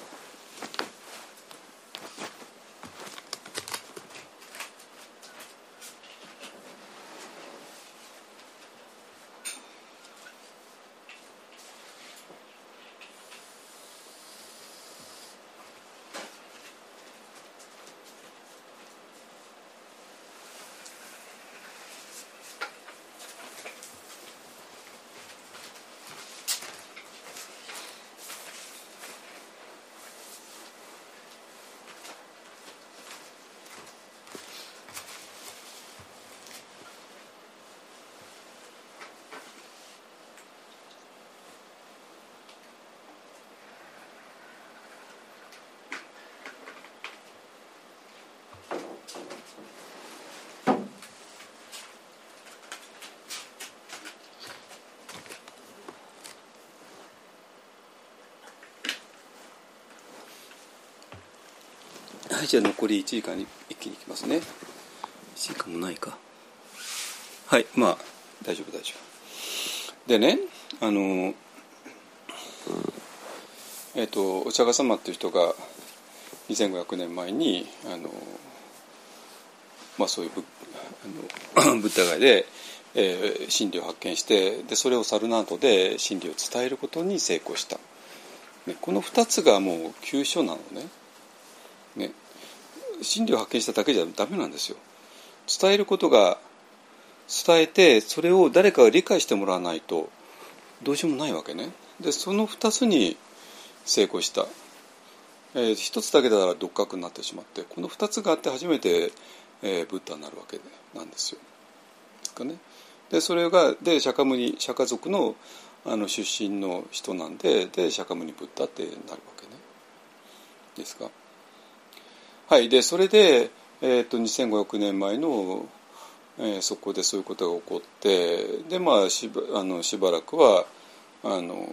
じゃあ残り1時間に一気にいきますね。1時間もないか。はいまあ大丈夫大丈夫。でねあのえっ、ー、とお釈迦様っていう人が2500年前にあのまあそういうあの ブッダ街で、えー、真理を発見してでそれをサルナートで真理を伝えることに成功した、ね、この2つがもう急所なのねね。真理を発見しただけじゃダメなんですよ。伝えることが伝えてそれを誰かが理解してもらわないとどうしようもないわけね。でその2つに成功した、えー、1つだけだから独学になってしまってこの2つがあって初めて、えー、ブッダになるわけなんですよ。かね、でそれがで釈迦牟尼釈迦族のあの出身の人なんでで釈迦牟尼ブッダってなるわけね。ですか。はい、でそれで、えーと、2500年前の、えー、そこでそういうことが起こってで、まあ、しばあのしばらくはあの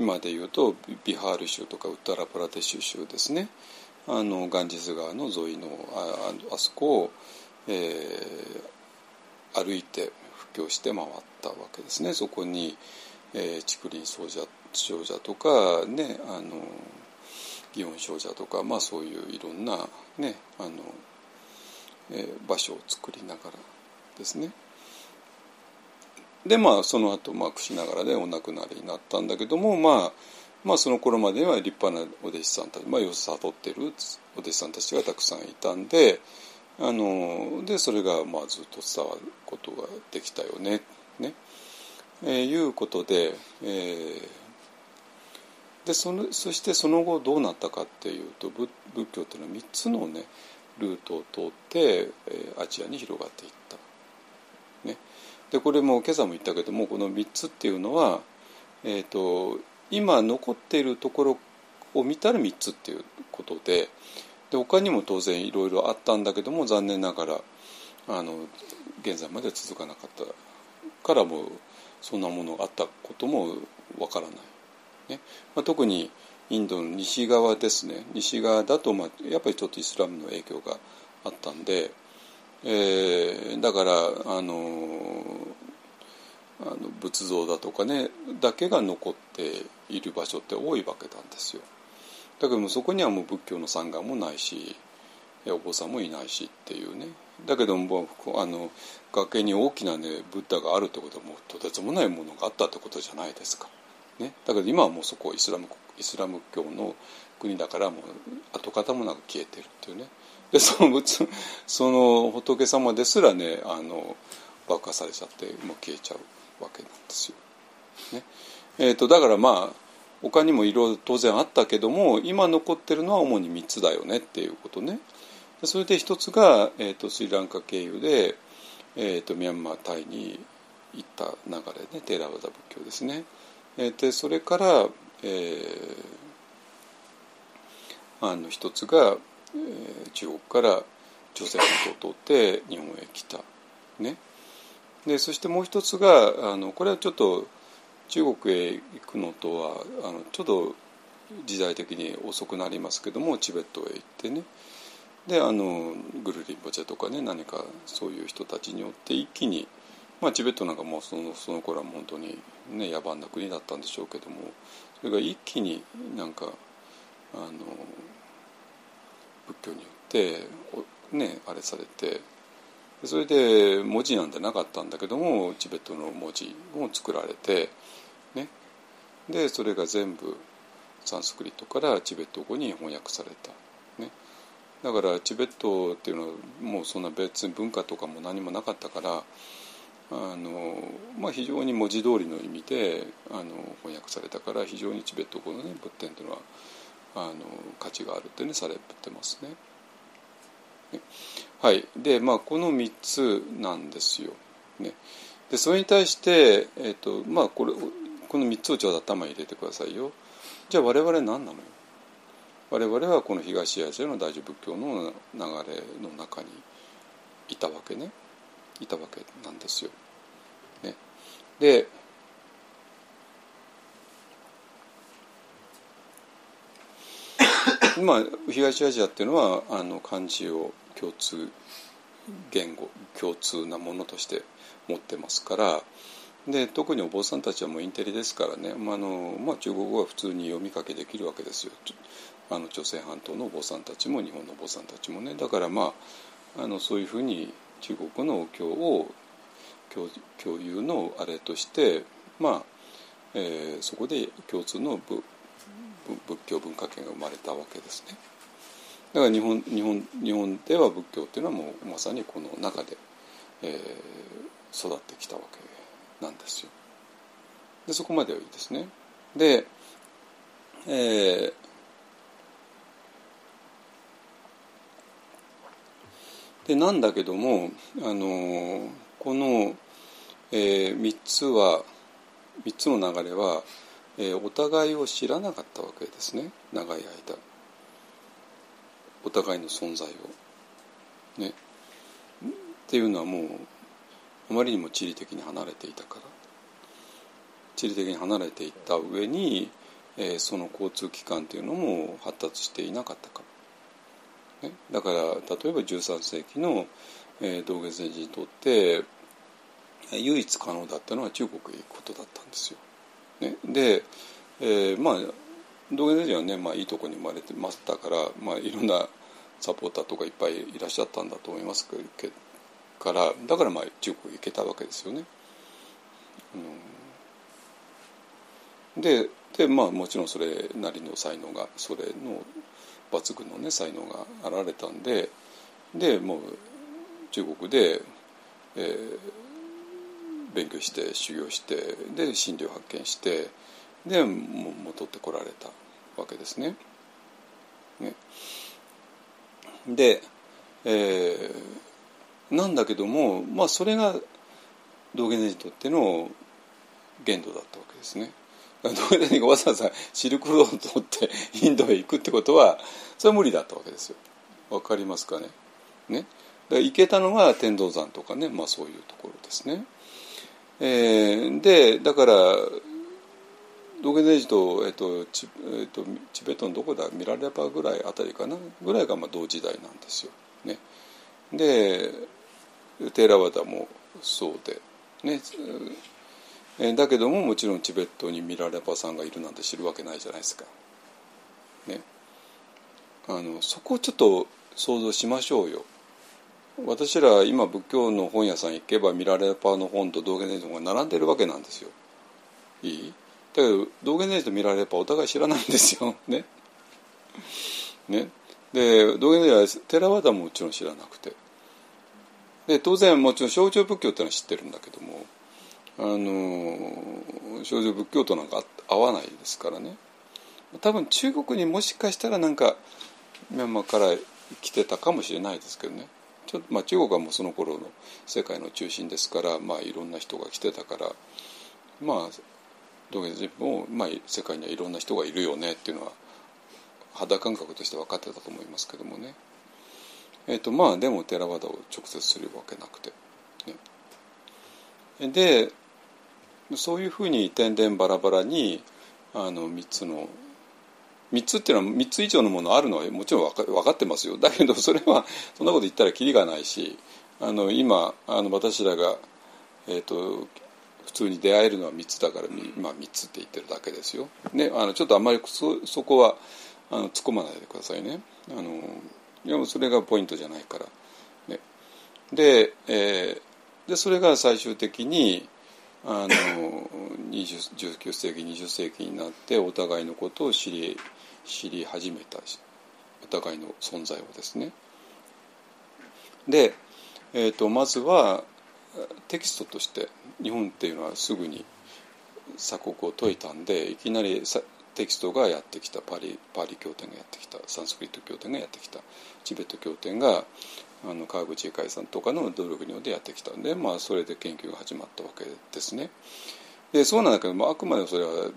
今で言うとビハール州とかウッタラプラテシュ州ですね。あのガンジス川の沿いのああそこを、えー、歩いて布教して回ったわけですね。そこに、えー、竹林少女少女とかねあの祇園少女とか、まあ、そういういろんな、ねあのえー、場所を作りながらですねでまあその後まあしながらでお亡くなりになったんだけどもまあまあその頃までは立派なお弟子さんたち、まあ、要するに悟ってるお弟子さんたちがたくさんいたんであのでそれがまあずっと伝わることができたよね。ねえー、いうことで、えー、でそのそしてその後どうなったかっていうと仏教っていうのは3つのねルートを通って、えー、アジアに広がっていった。ね、でこれも今朝も言ったけどもこの3つっていうのは、えーと、今残っているところを見たら3つっていうことでで他にも当然いろいろあったんだけども残念ながらあの現在まで続かなかったからもうそんなものがあったこともわからない。ねまあ、特にインドの西側ですね西側だと、まあ、やっぱりちょっとイスラムの影響があったんで、えー、だからあのあの仏像だとかねだけが残っている場所って多いわけなんですよ。だけどもそこにはもう仏教の参加もないしお坊さんもいないしっていうねだけどもあの崖に大きなねブッダがあるってことはもうとてつもないものがあったってことじゃないですか。ね、だけど今はもうそこイスラムイスラム教の国だからもう跡形もなく消えてるっていうねでそのその仏様ですらねあの爆破されちゃってもう消えちゃうわけなんですよ。ねえーと、だからまあ他にもいろいろ当然あったけども今残ってるのは主に3つだよねっていうことね。それで一つが、えーと、スリランカ経由で、えーと、ミャンマータイに行った流れねテーラワダ仏教ですね。えー、でそれから、えー、あの一つが、えー、中国から朝鮮半島を通って日本へ来た。ね、でそしてもう一つがあのこれはちょっと中国へ行くのとはあのちょっと時代的に遅くなりますけどもチベットへ行ってねであのグルリンポチェとかね何かそういう人たちによって一気に、まあ、チベットなんかもそのその頃は本当にね野蛮な国だったんでしょうけどもそれが一気になんかあの仏教によってねあれされてそれで文字なんてなかったんだけどもチベットの文字を作られてねでそれが全部サンスクリットからチベット語に翻訳された。ね、だからチベットっていうのはもうそんな別に文化とかも何もなかったからあの、まあ、非常に文字通りの意味であの翻訳されたから非常にチベット語の、ね、仏典というのはあの価値があるってねされてますね。ねはいでまあこの3つなんですよ。ね、でそれに対して、えーとまあ、これこの3つをちょうど頭に入れてくださいよ。じゃあ我々何なのよ我々はこの東アジアの大乗仏教の流れの中にいたわけねいたわけなんですよ。ね、でまあ東アジアっていうのはあの漢字を共通言語共通なものとして持ってますからで特にお坊さんたちはもうインテリですからね、まあのまあ、中国語は普通に読み書きできるわけですよ。あの朝鮮半島のお坊さんたちも日本のお坊さんたちもね。だからまああのそういうふうに中国のお経を共有のあれとしてまあ、えー、そこで共通の仏教文化圏が生まれたわけですね。だから日本日本日本では仏教っていうのはもうまさにこの中で、えー、育ってきたわけなんですよ。でそこまではいいですね。で、えー、でなんだけどもあのこの、えー、3つは3つの流れは、えー、お互いを知らなかったわけですね長い間。お互いの存在を。ね。っていうのはもうあまりにも地理的に離れていたから地理的に離れていった上に、えー、その交通機関っていうのも発達していなかったから、ね、だから例えば13世紀の、えー、道元禅師にとって唯一可能だったのは中国へ行くことだったんですよ。ね、で、えー、まあ道元禅師はね、まあ、いいとこに生まれてましたから、まあ、いろんなサポーターとかいっぱいいらっしゃったんだと思いますけからだからまあ中国へ行けたわけですよね。うん、ででまあもちろんそれなりの才能がそれの抜群のね才能が現れたんででもう中国で、えー、勉強して修行してで真理を発見してで戻ってこられたわけですね。ねで、えー、なんだけども、まあ、それが道元禅師にとっての限度だったわけですね。道元禅師がわざわざシルクロードを取ってインドへ行くってことはそれは無理だったわけですよ。わかりますかね。ねだから行けたのが天童山とかね、まあ、そういうところですね。えー、でだから道元禅師と,、えーとチえーと、チベットのどこだミラレパぐらいあたりかなぐらいがまあ同時代なんですよ。ね、でテーラワダもそうで、ね、えー、だけどももちろんチベットにミラレパさんがいるなんて知るわけないじゃないですか。ね、あのそこをちょっと想像しましょうよ。私ら今仏教の本屋さん行けばミラレパの本と道元禅師の本が並んでるわけなんですよ。いい？だけど道元禅師と見られればお互い知らないんですよ。ね。ね。で道元禅師は寺和田ももちろん知らなくてで当然もちろん象徴仏教ってのは知ってるんだけどもあの象徴仏教となんか合わないですからね多分中国にもしかしたらなんかミャンマーから来てたかもしれないですけどねちょまあ中国はもうその頃の世界の中心ですからまあいろんな人が来てたからまあ道元禅師も、まあ、世界にはいろんな人がいるよねっていうのは肌感覚として分かってたと思いますけどもね。えーとまあ、でも寺和田を直接するわけなくて、ね、でそういうふうに点々バラバラにあの3つの3つっていうのは3つ以上のものあるのはもちろん分かってますよだけどそれはそんなこと言ったらきりがないしあの今あの私らが、えーと普通に出会えるのは3つだから、まあ、3つって言ってるだけですよ。ね、あのちょっとあんまりそそこはあの突っ込まないでくださいね。あのいやそれがポイントじゃないから。ね、で,、えー、でそれが最終的にあの19世紀20世紀になってお互いのことを知り知り始めたお互いの存在をですね。で、えーとまずはテキストとして日本っていうのはすぐに鎖国を解いたんでいきなりテキストがやってきたパリパリ経典がやってきたサンスクリット経典がやってきたチベット経典があの川口海さんとかの努力によってやってきたんで、まあ、それで研究が始まったわけですね。でそうなんだけど、まあ、あくまでそれは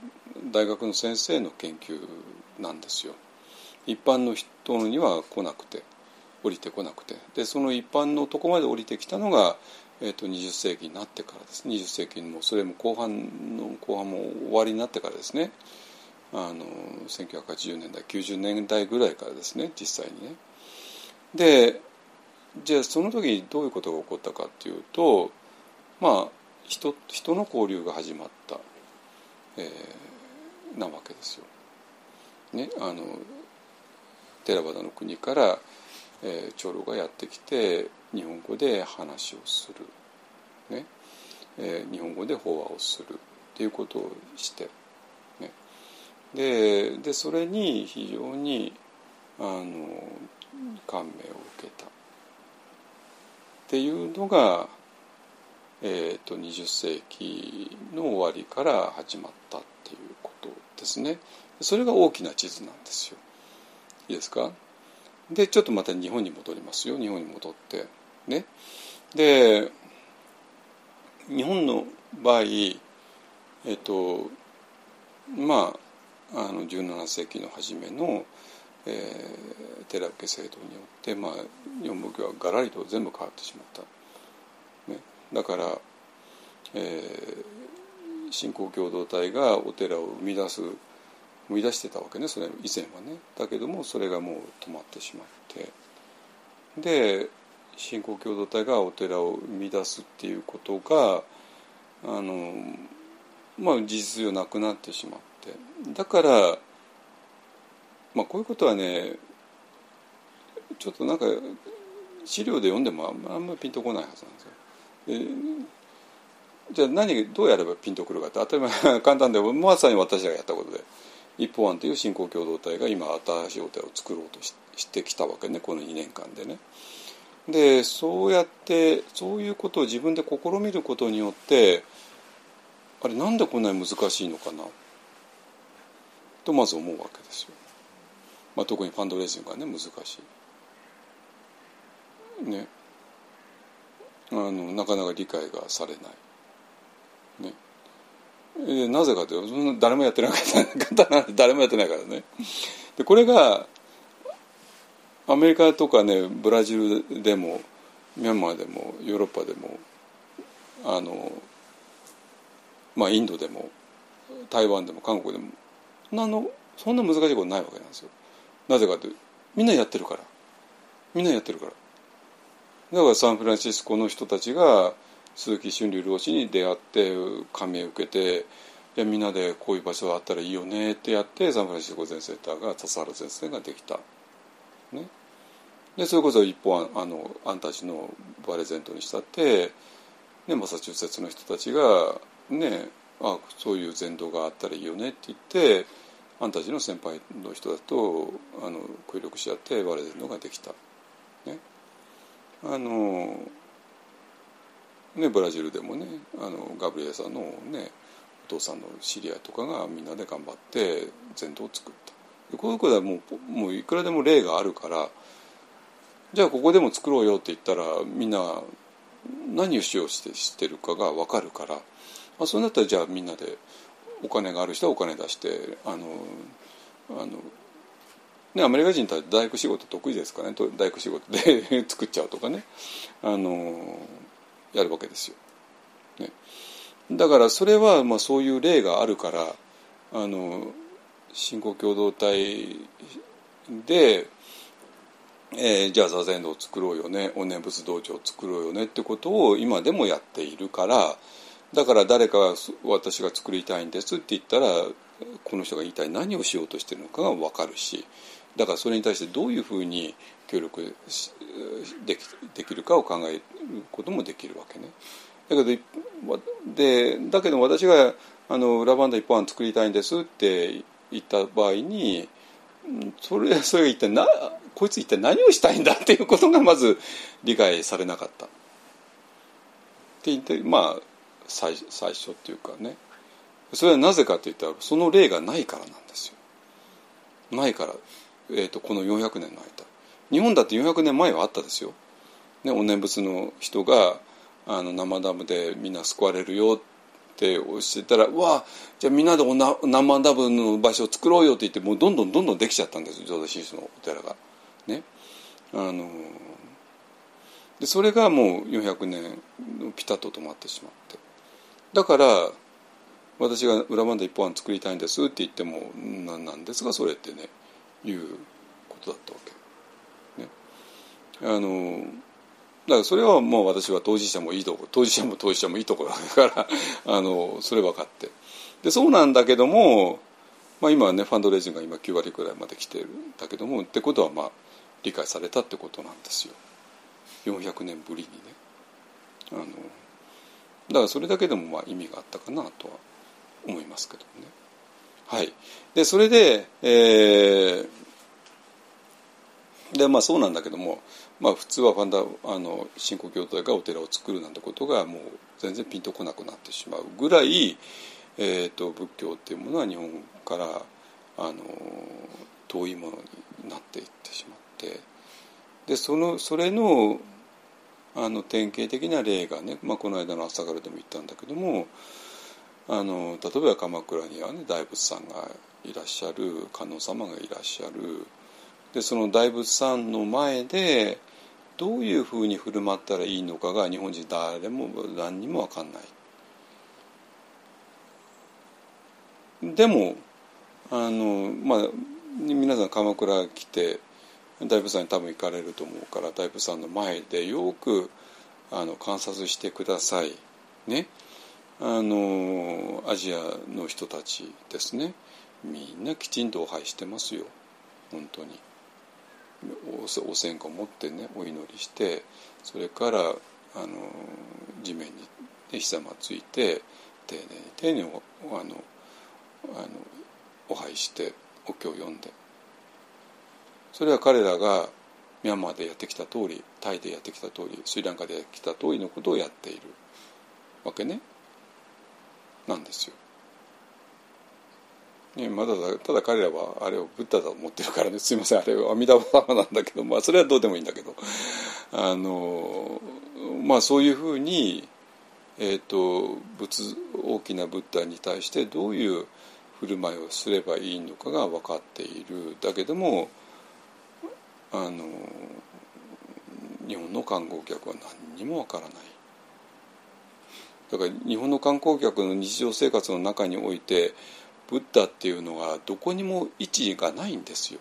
大学の先生の研究なんですよ。一般の人には来なくて降りてこなくてでその一般のとこまで降りてきたのがえーと、20世紀になってからですね20世紀にもそれも後半の後半も終わりになってからですねあの1980年代90年代ぐらいからですね実際にね。でじゃあその時にどういうことが起こったかっていうとまあ人人の交流が始まった、えー、なわけですよ。ね、あの寺端の国から、えー、長老がやってきて日本語で話をする、ねえー、日本語で法話をするっていうことをして、ね、ででそれに非常にあの感銘を受けた。っていうのが、えーと、と20世紀の終わりから始まったっていうことですね。それが大きな地図なんですよ。いいですか？でちょっとまた日本に戻りますよ。日本に戻って。ね。で日本の場合えっとまああの17世紀の初めの、えー、寺受制度によって、まあ、日本仏教はがらりと全部変わってしまった、ね、だから、えー、新興共同体がお寺を生み出す生み出してたわけねそれ以前はね。だけどもそれがもう止まってしまって。で信仰共同体がお寺を生み出すっていうことがあのまあ事実上なくなってしまって。だからまあこういうことはねちょっとなんか資料で読んでもあんまりピンとこないはずなんですよ。じゃあ何どうやればピンとくるかって当たり前 簡単でまさに私がやったことで。一方案という信仰共同体が今新しいお寺を作ろうとしてきたわけねこの2年間でね。でそうやってそういうことを自分で試みることによってあれなんでこんなに難しいのかな？とまず思うわけですよ。まあ、特にファンドレイジングがね難しい。ね。あのなかなか理解がされない。ね。えなぜかというとそんな誰もやってなかったなんて誰もやってないからね。でこれがアメリカとかねブラジルでもミャンマーでもヨーロッパでもあのまあインドでも台湾でも韓国でもなのそんな難しいことないわけなんですよ。なぜかというとみんなやってるからみんなやってるからだからサンフランシスコの人たちが鈴木春龍老師に出会って感銘を受けてみんなでこういう場所があったらいいよねってやってサンフランシスコ全センターが笹原先生ができた。ね、でそれこそ一方あのあんたちのプレゼントにしたって、ね、マサチューセッツの人たちがねあそういう前道があったらいいよねって言ってあんたちの先輩の人だとあの協力し合って我々のができた。ね、あのねブラジルでもねあのガブリエさんのねお父さんの知り合いとかがみんなで頑張って全道を作った。こういうことはもうもういくらでも例があるからじゃあここでも作ろうよって言ったらみんな何をしようしてしてるかが分かるからまあそうなったらじゃあみんなでお金がある人はお金出してあのあの、ね、アメリカ人って大工仕事得意ですからね大工仕事で 作っちゃうとかねあのやるわけですよ。ね、だからそれはまあそういう例があるからあの信仰共同体で、えー、じゃあ座禅道を作ろうよねお念仏道場を作ろうよねってことを今でもやっているからだから誰かが私が作りたいんですって言ったらこの人が一体何をしようとしてるのかが分かるしだからそれに対してどういうふうに協力できできるかを考えることもできるわけね。だけどでだけど私があのラバンダ一本案作りたいんですって言った場合にそれそれが一体なこいつ一体何をしたいんだっていうことがまず理解されなかった。って言ってまあ最最初っていうかねそれはなぜかっていったらその例がないからなんですよないから、えーと、この400年の間。日本だって400年前はあったですよ、ね、お念仏の人があの生ダムでみんな救われるよっておっしゃったら「うわじゃあみんなでおな生ダムの場所を作ろうよ」って言ってもうどんどんどんどんできちゃったんです浄土真宗のお寺が。ね。あのでそれがもう400年ピタッと止まってしまって。だから私が裏バンダ一本案作りたいんですって言っても何なんですかそれってね。いうことだったわけ。ね、あのだからそれはもう私は当事者もいいとこ当事者も当事者もいいとこだから あのそれ分かってでそうなんだけども、まあ、今はねファンドレイジングが今9割くらいまで来てるんだけどもってことはまあ理解されたってことなんですよ400年ぶりにね。あのだからそれだけでもまあ意味があったかなとは思いますけどね。はい、でそれで,、えー、でまあそうなんだけども、まあ、普通はファンダあの新興教体がお寺を作るなんてことがもう全然ピンとこなくなってしまうぐらい、えーと、仏教っていうものは日本からあの遠いものになっていってしまってでそのそれのあの典型的な例がね、まあ、この間の朝からでも言ったんだけどもあの例えば鎌倉にはね大仏さんがいらっしゃる観音様がいらっしゃるでその大仏さんの前でどういうふうに振る舞ったらいいのかが日本人誰も何にも分かんない。でもあのまあ皆さん鎌倉来て大仏さんに多分行かれると思うから大仏さんの前でよくあの観察してください。ね。あのアジアの人たちですね。みんなきちんとお拝してますよ。本当に。お線香を持ってねお祈りしてそれからあの地面にひざまついて丁寧に丁寧にあのあのお拝してお経を読んでそれは彼らがミャンマーでやってきた通りタイでやってきた通りスリランカでやってきた通りのことをやっているわけねなんですよ。ね、まだただ彼らはあれをブッダだと思ってるからね。すいません。あれは阿弥陀様なんだけどまあそれはどうでもいいんだけど。あのまあそういうふうに、えーと、仏大きなブッダに対してどういう振る舞いをすればいいのかが分かっている。だけどもあの日本の観光客は何にも分からない。だから日本の観光客の日常生活の中においてブッダっていうのがどこにも位置がないんですよ。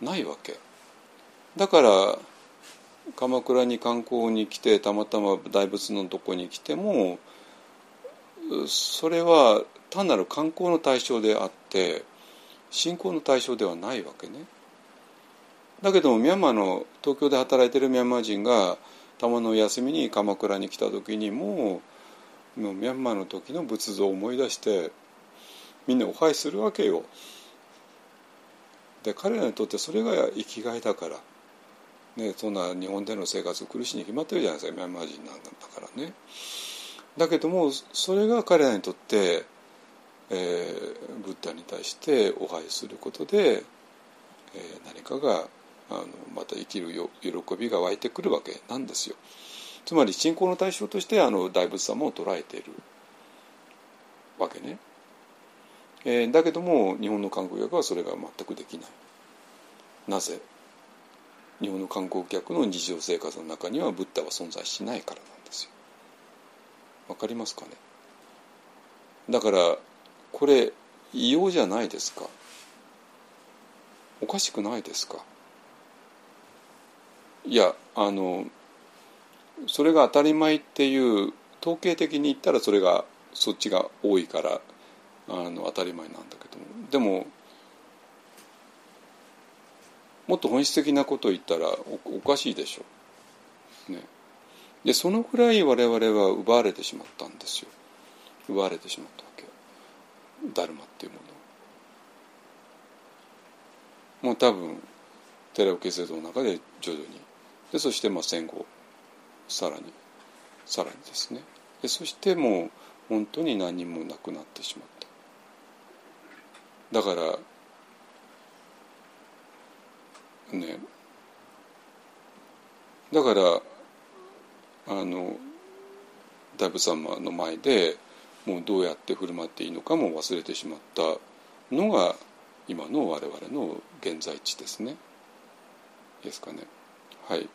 ないわけ。だから鎌倉に観光に来てたまたま大仏のとこに来てもそれは単なる観光の対象であって信仰の対象ではないわけね。だけどもミャンマーの東京で働いてるミャンマー人がたまの休みに鎌倉に来た時にももうミャンマーの時の仏像を思い出してみんなお拝するわけよ。で彼らにとってそれが生きがいだから、ね、そんな日本での生活苦しいに決まってるじゃないですかミャンマー人なんだからね。だけどもそれが彼らにとって、えー、ブッダに対してお拝することで、えー、何かがあのまた生きるよ喜びが湧いてくるわけなんですよ。つまり信仰の対象としてあの大仏様を捉えているわけね。えー、だけども日本の観光客はそれが全くできない。なぜ？日本の観光客の日常生活の中にはブッダは存在しないからなんですよ。わかりますかね？だからこれ異様じゃないですか？おかしくないですか？いやあのそれが当たり前っていう統計的に言ったらそれがそっちが多いからあの当たり前なんだけども。でももっと本質的なことを言ったらおかしいでしょ。ね、でそのぐらい我々は奪われてしまったんですよ。奪われてしまったわけ。ダルマっていうものもう多分寺尾家制度の中で徐々に。でそしてまあ戦後さらにさらにですね。でそしてもう本当に何もなくなってしまった。だからねだからあの大仏様の前でもうどうやって振る舞っていいのかも忘れてしまったのが今の我々の現在地ですね。ですかね。はい。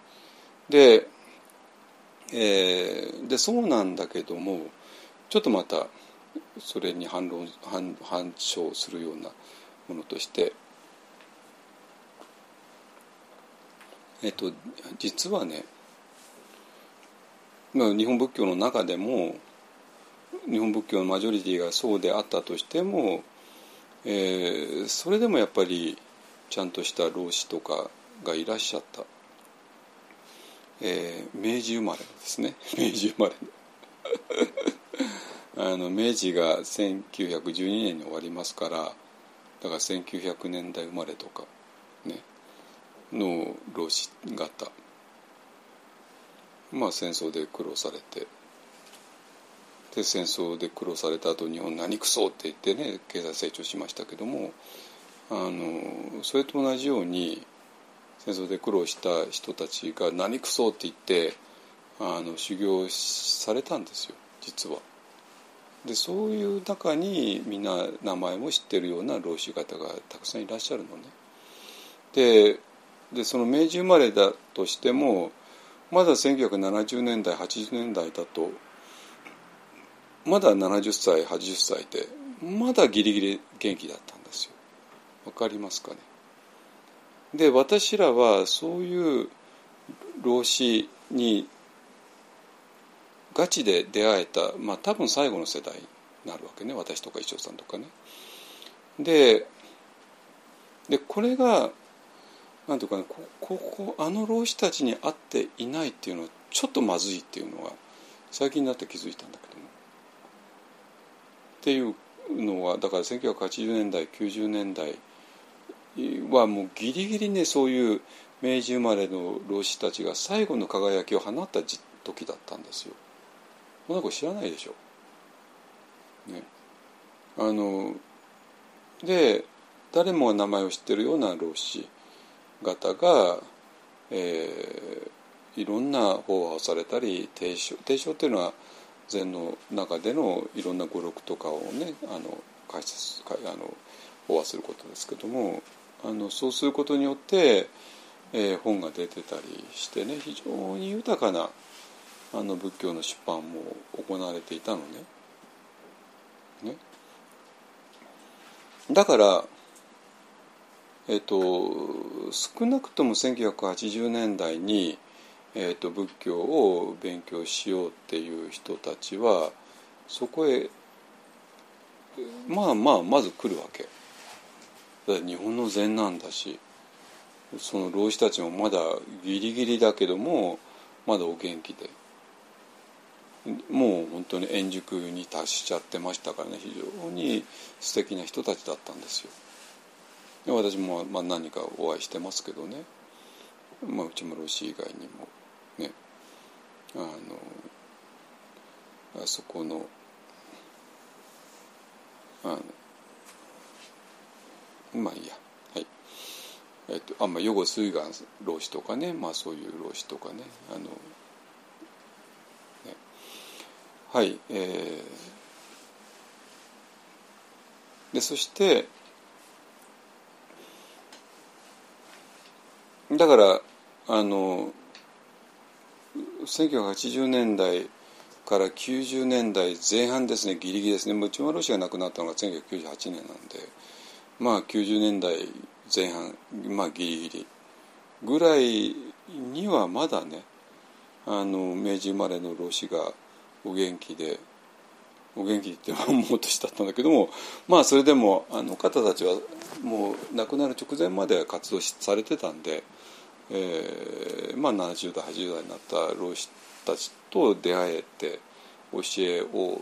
で,、えー、でそうなんだけどもちょっとまたそれに反論反反証するようなものとしてえっと実はね日本仏教の中でも日本仏教のマジョリティがそうであったとしても、えー、それでもやっぱりちゃんとした老子とかがいらっしゃった、えー、明治生まれですね。明治生まれあの明治が1912年に終わりますからだから1900年代生まれとかねの老子方まあ戦争で苦労されてで戦争で苦労された後日本何くそって言ってね経済成長しましたけどもあのそれと同じように戦争で苦労した人たちが何くそって言ってあの修行されたんですよ実は。でそういう中にみんな名前も知ってるような老子方がたくさんいらっしゃるのね。ででその明治生まれだとしてもまだ1970年代80年代だとまだ70歳80歳でまだギリギリ元気だったんですよ。わかりますかね？で私らはそういう老子にガチで出会えた、まあ、多分最後の世代になるわけね私とか一生さんとかね。ででこれがなんていうかねここあの老子たちに会っていないっていうのはちょっとまずいっていうのは最近になって気づいたんだけども。っていうのはだから1980年代90年代はもうギリギリねそういう明治生まれの老子たちが最後の輝きを放った時だったんですよ。こんなこと知らないでしょ。ね。あので誰もが名前を知ってるような老子方が、えー、いろんな法話をされたり提唱提唱っていうのは禅の中でのいろんな語録とかをねあの解説あの法話することですけどもあのそうすることによって、えー、本が出てたりしてね非常に豊かなあの仏教の出版も行われていたのね。ねだからえっ、と少なくとも1980年代にえーと、仏教を勉強しようっていう人たちはそこへまあまあまず来るわけ。日本の禅なんだしその老子たちもまだギリギリだけどもまだお元気でもう本当に円熟に達しちゃってましたからね非常に素敵な人たちだったんですよ。私もまあ何かお会いしてますけどね、まあ、うちも老子以外にもねあのあそこのあのまあいいやはいえっとあんまあ予後水岩老子とかねまあそういう老子とかねあのねはいえー、でそしてだからあの1980年代から90年代前半ですねギリギリですね。内村ロシが亡くなったのが1998年なんでまあ90年代前半まあギリギリ。ぐらいにはまだねあの明治生まれの老子がお元気でお元気って思う年だったんだけどもまあそれでもあの方たちはもう亡くなる直前まで活動されてたんでえーまあ、70代80代になった老子たちと出会えて教えを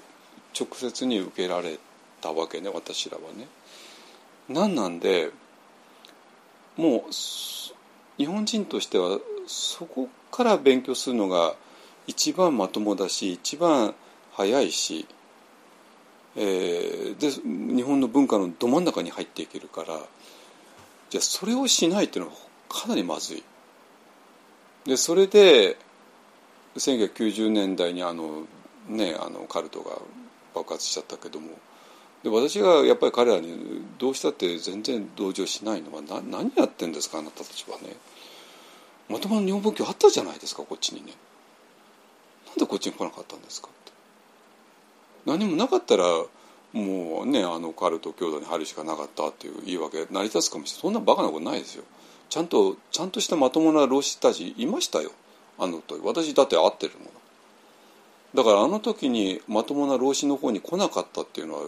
直接に受けられたわけね私らはね。なんなんでもう日本人としてはそこから勉強するのが一番まともだし一番早いし、えー、で日本の文化のど真ん中に入っていけるからじゃあそれをしないっていうのはかなりまずい。でそれで1990年代にあのねあのカルトが爆発しちゃったけどもで私がやっぱり彼らにどうしたって全然同情しないのはな何やってんですかあなたたちはねまともな日本仏教あったじゃないですかこっちにねなんでこっちに来なかったんですか？って。何もなかったらもうねあのカルト教団に入るしかなかったっていう言い訳成り立つかもしれない。そんなバカなことないですよ。ちゃんとちゃんとしたまともな老子たちいましたよ。あの時。私だって会ってるもの。だからあの時にまともな老子の方に来なかったっていうのは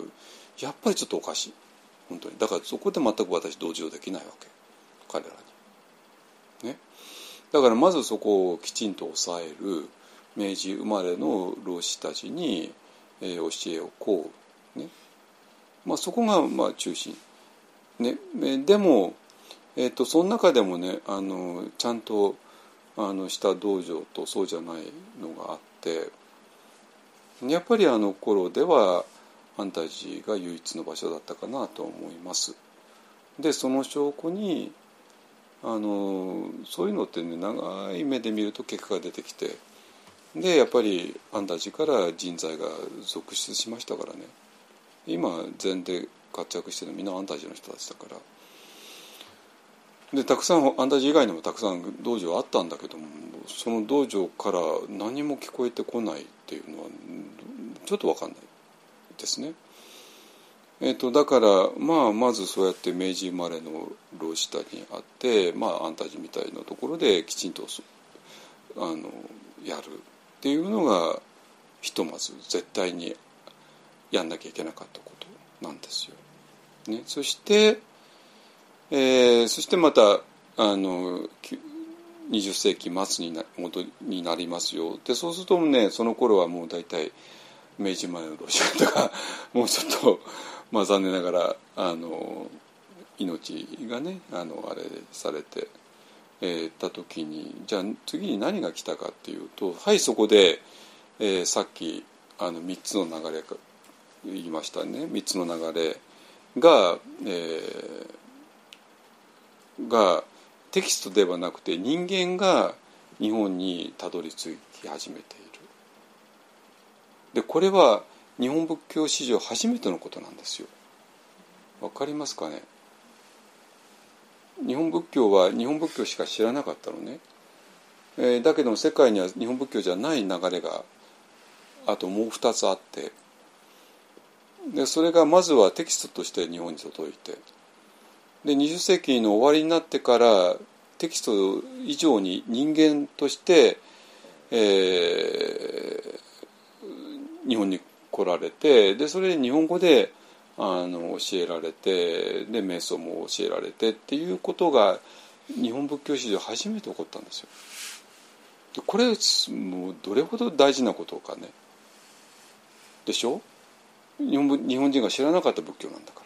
やっぱりちょっとおかしい。本当に。だからそこで全く私同情できないわけ。彼らに。ね。だからまずそこをきちんと抑える。明治生まれの老子たちに、えー、教えをこう。ね。まあそこがまあ中心。ね。でもえーと、その中でもねあのちゃんとあのした道場とそうじゃないのがあってやっぱりあの頃では安泰寺が唯一の場所だったかなと思います。でその証拠にあのそういうのってね長い目で見ると結果が出てきてでやっぱり安泰寺から人材が続出しましたからね今禅で活躍してるのみんな安泰寺の人たちだから。でたくさん安泰寺以外にもたくさん道場あったんだけどもその道場から何も聞こえてこないっていうのはちょっと分かんないですね。えーと、だから、まあ、まずそうやって明治生まれの老子たちにあって、まあ、安泰寺みたいなところできちんとあのやるっていうのがひとまず絶対にやんなきゃいけなかったことなんですよ。ね、そしてえー、そしてまたあの20世紀末にな元になりますよでそうするとねその頃はもう大体明治前のロシアとかもうちょっと、まあ、残念ながらあの命がねあのあれされて、えー、た時にじゃあ次に何が来たかっていうとはいそこで、えー、さっきあの3つの流れが言いましたね3つの流れが、えー、がテキストではなくて人間が日本にたどり着き始めている。でこれは日本仏教史上初めてのことなんですよ。わかりますかね？日本仏教は日本仏教しか知らなかったのね。えー、だけども世界には日本仏教じゃない流れがあともう2つあってでそれがまずはテキストとして日本に届いてで20世紀の終わりになってからテキスト以上に人間として、えー、日本に来られてでそれで日本語であの教えられてで瞑想も教えられてっていうことが日本仏教史上初めて起こったんですよ。これもうどれほど大事なことかね。でしょ？日本日本人が知らなかった仏教なんだか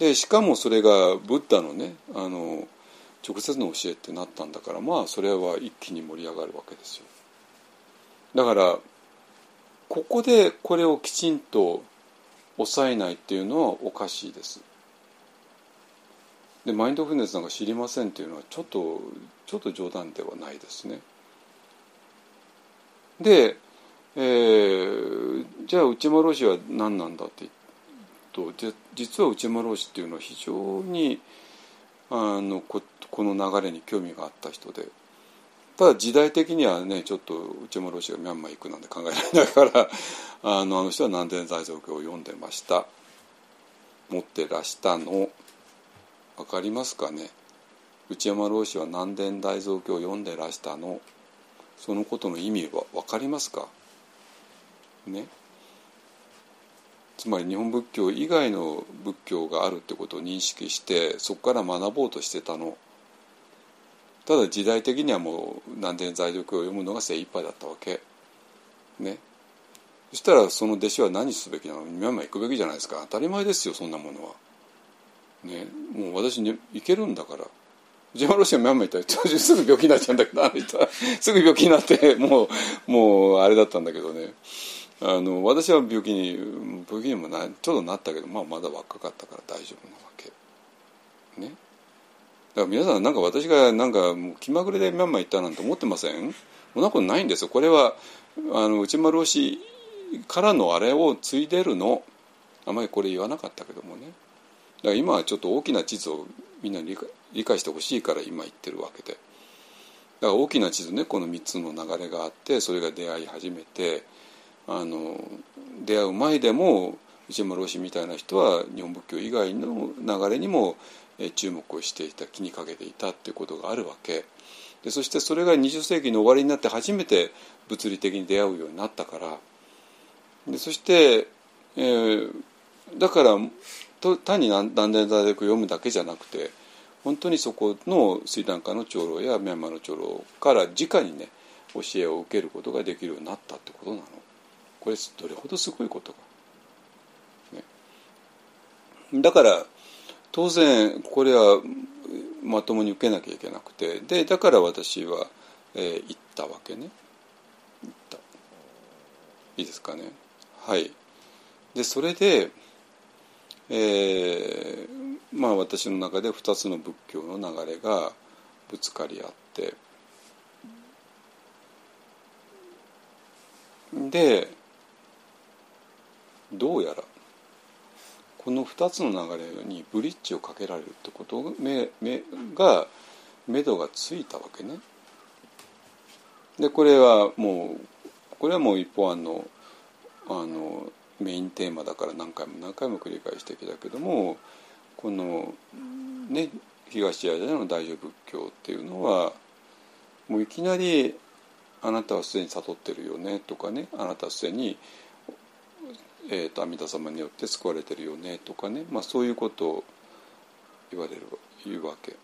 ら。でしかもそれがブッダのねあの直接の教えってなったんだからまあそれは一気に盛り上がるわけですよ。だからここでこれをきちんと抑えないっていうのはおかしいです。でマインドフルネスなんか知りませんっていうのはちょっとちょっと冗談ではないですね。で、えー、じゃあ内間老師は何なんだって言うと実は内間老師っていうのは非常にあのここの流れに興味があった人でただ時代的にはねちょっと内村ロシがミャンマー行くなんて考えられないから あのあの人は南伝大蔵経を読んでました。持ってらしたの。分かりますかね。内山老師は南伝大蔵経を読んでらしたの。そのことの意味は分かりますか？ね。つまり日本仏教以外の仏教があるってことを認識してそこから学ぼうとしてたの。ただ時代的にはもう南伝在力を読むのが精一杯だったわけ。ね。そしたらその弟子は何すべきなの？ミャンマー行くべきじゃないですか。当たり前ですよそんなものは。ね。もう私に行けるんだから。ジェマロシアミャンマー行った。らすぐ病気になっちゃうんだけどあの人は。すぐ病気になってもうもうあれだったんだけどね。あの私は病気に病気にもなちょっとなったけど、まあ、まだ若かったから大丈夫なわけ。ね。だから皆さんなんか私がなんかもう気まぐれでミャンマー行ったなんて思ってません？そんなことないんですよ。これはあの内丸推しからのあれを継いでるの。あまりこれ言わなかったけどもね。だから今はちょっと大きな地図をみんなに理解してほしいから今言ってるわけで。だから大きな地図ねこの3つの流れがあってそれが出会い始めてあの出会う前でも内山老師みたいな人は日本仏教以外の流れにも注目をしていた気にかけていたっていうことがあるわけでそしてそれが20世紀の終わりになって初めて物理的に出会うようになったからでそして、えー、だからと単に断念大学を読むだけじゃなくて本当にそこのスリランカの長老やミャンマーの長老から直にね教えを受けることができるようになったってことなの。これどれほどすごいことか。ね、だから当然これはまともに受けなきゃいけなくてでだから私は、えー、行ったわけね。行った。いいですかね。はい。でそれで、えー、まあ私の中で2つの仏教の流れがぶつかり合ってでどうやらこの2つの流れにブリッジをかけられるってことめめが目処がついたわけね。でこれはもうこれはもう一方案のあのメインテーマだから何回も何回も繰り返してきたけどもこのね東アジアの大乗仏教っていうのはもういきなり「あなたはすでに悟ってるよね」とかね「あなたはすでにえーと、阿弥陀様によって救われてるよねとかね、まあ、そういうことを言われる言うわけ。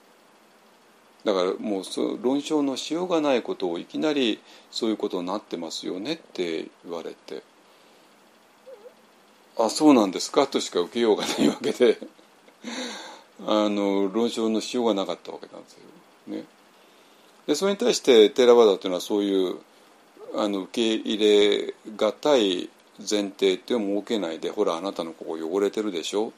だからもうそ論証のしようがないことをいきなりそういうことになってますよねって言われて「あそうなんですか」としか受けようがないわけで あの論証のしようがなかったわけなんですよ。ね、でそれに対してテラバダというのはそういうあの受け入れがたい前提って設けないでほらあなたのここ汚れてるでしょ、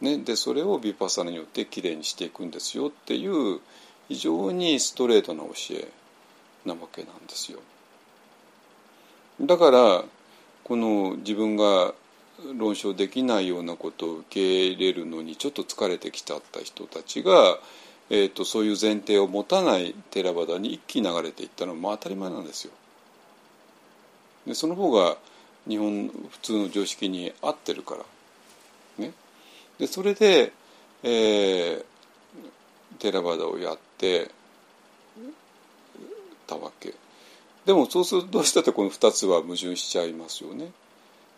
ね、でそれをビパサナによってきれいにしていくんですよっていう非常にストレートな教えなわけなんですよ。だからこの自分が論証できないようなことを受け入れるのにちょっと疲れてきちゃった人たちが、えーと、そういう前提を持たないテラバダに一気に流れていったのはまあ当たり前なんですよ。でその方が日本普通の常識に合ってるから。ね、でそれで、えー、テラバダをやってたわけ。でもそうするとどうしたってこの2つは矛盾しちゃいますよね。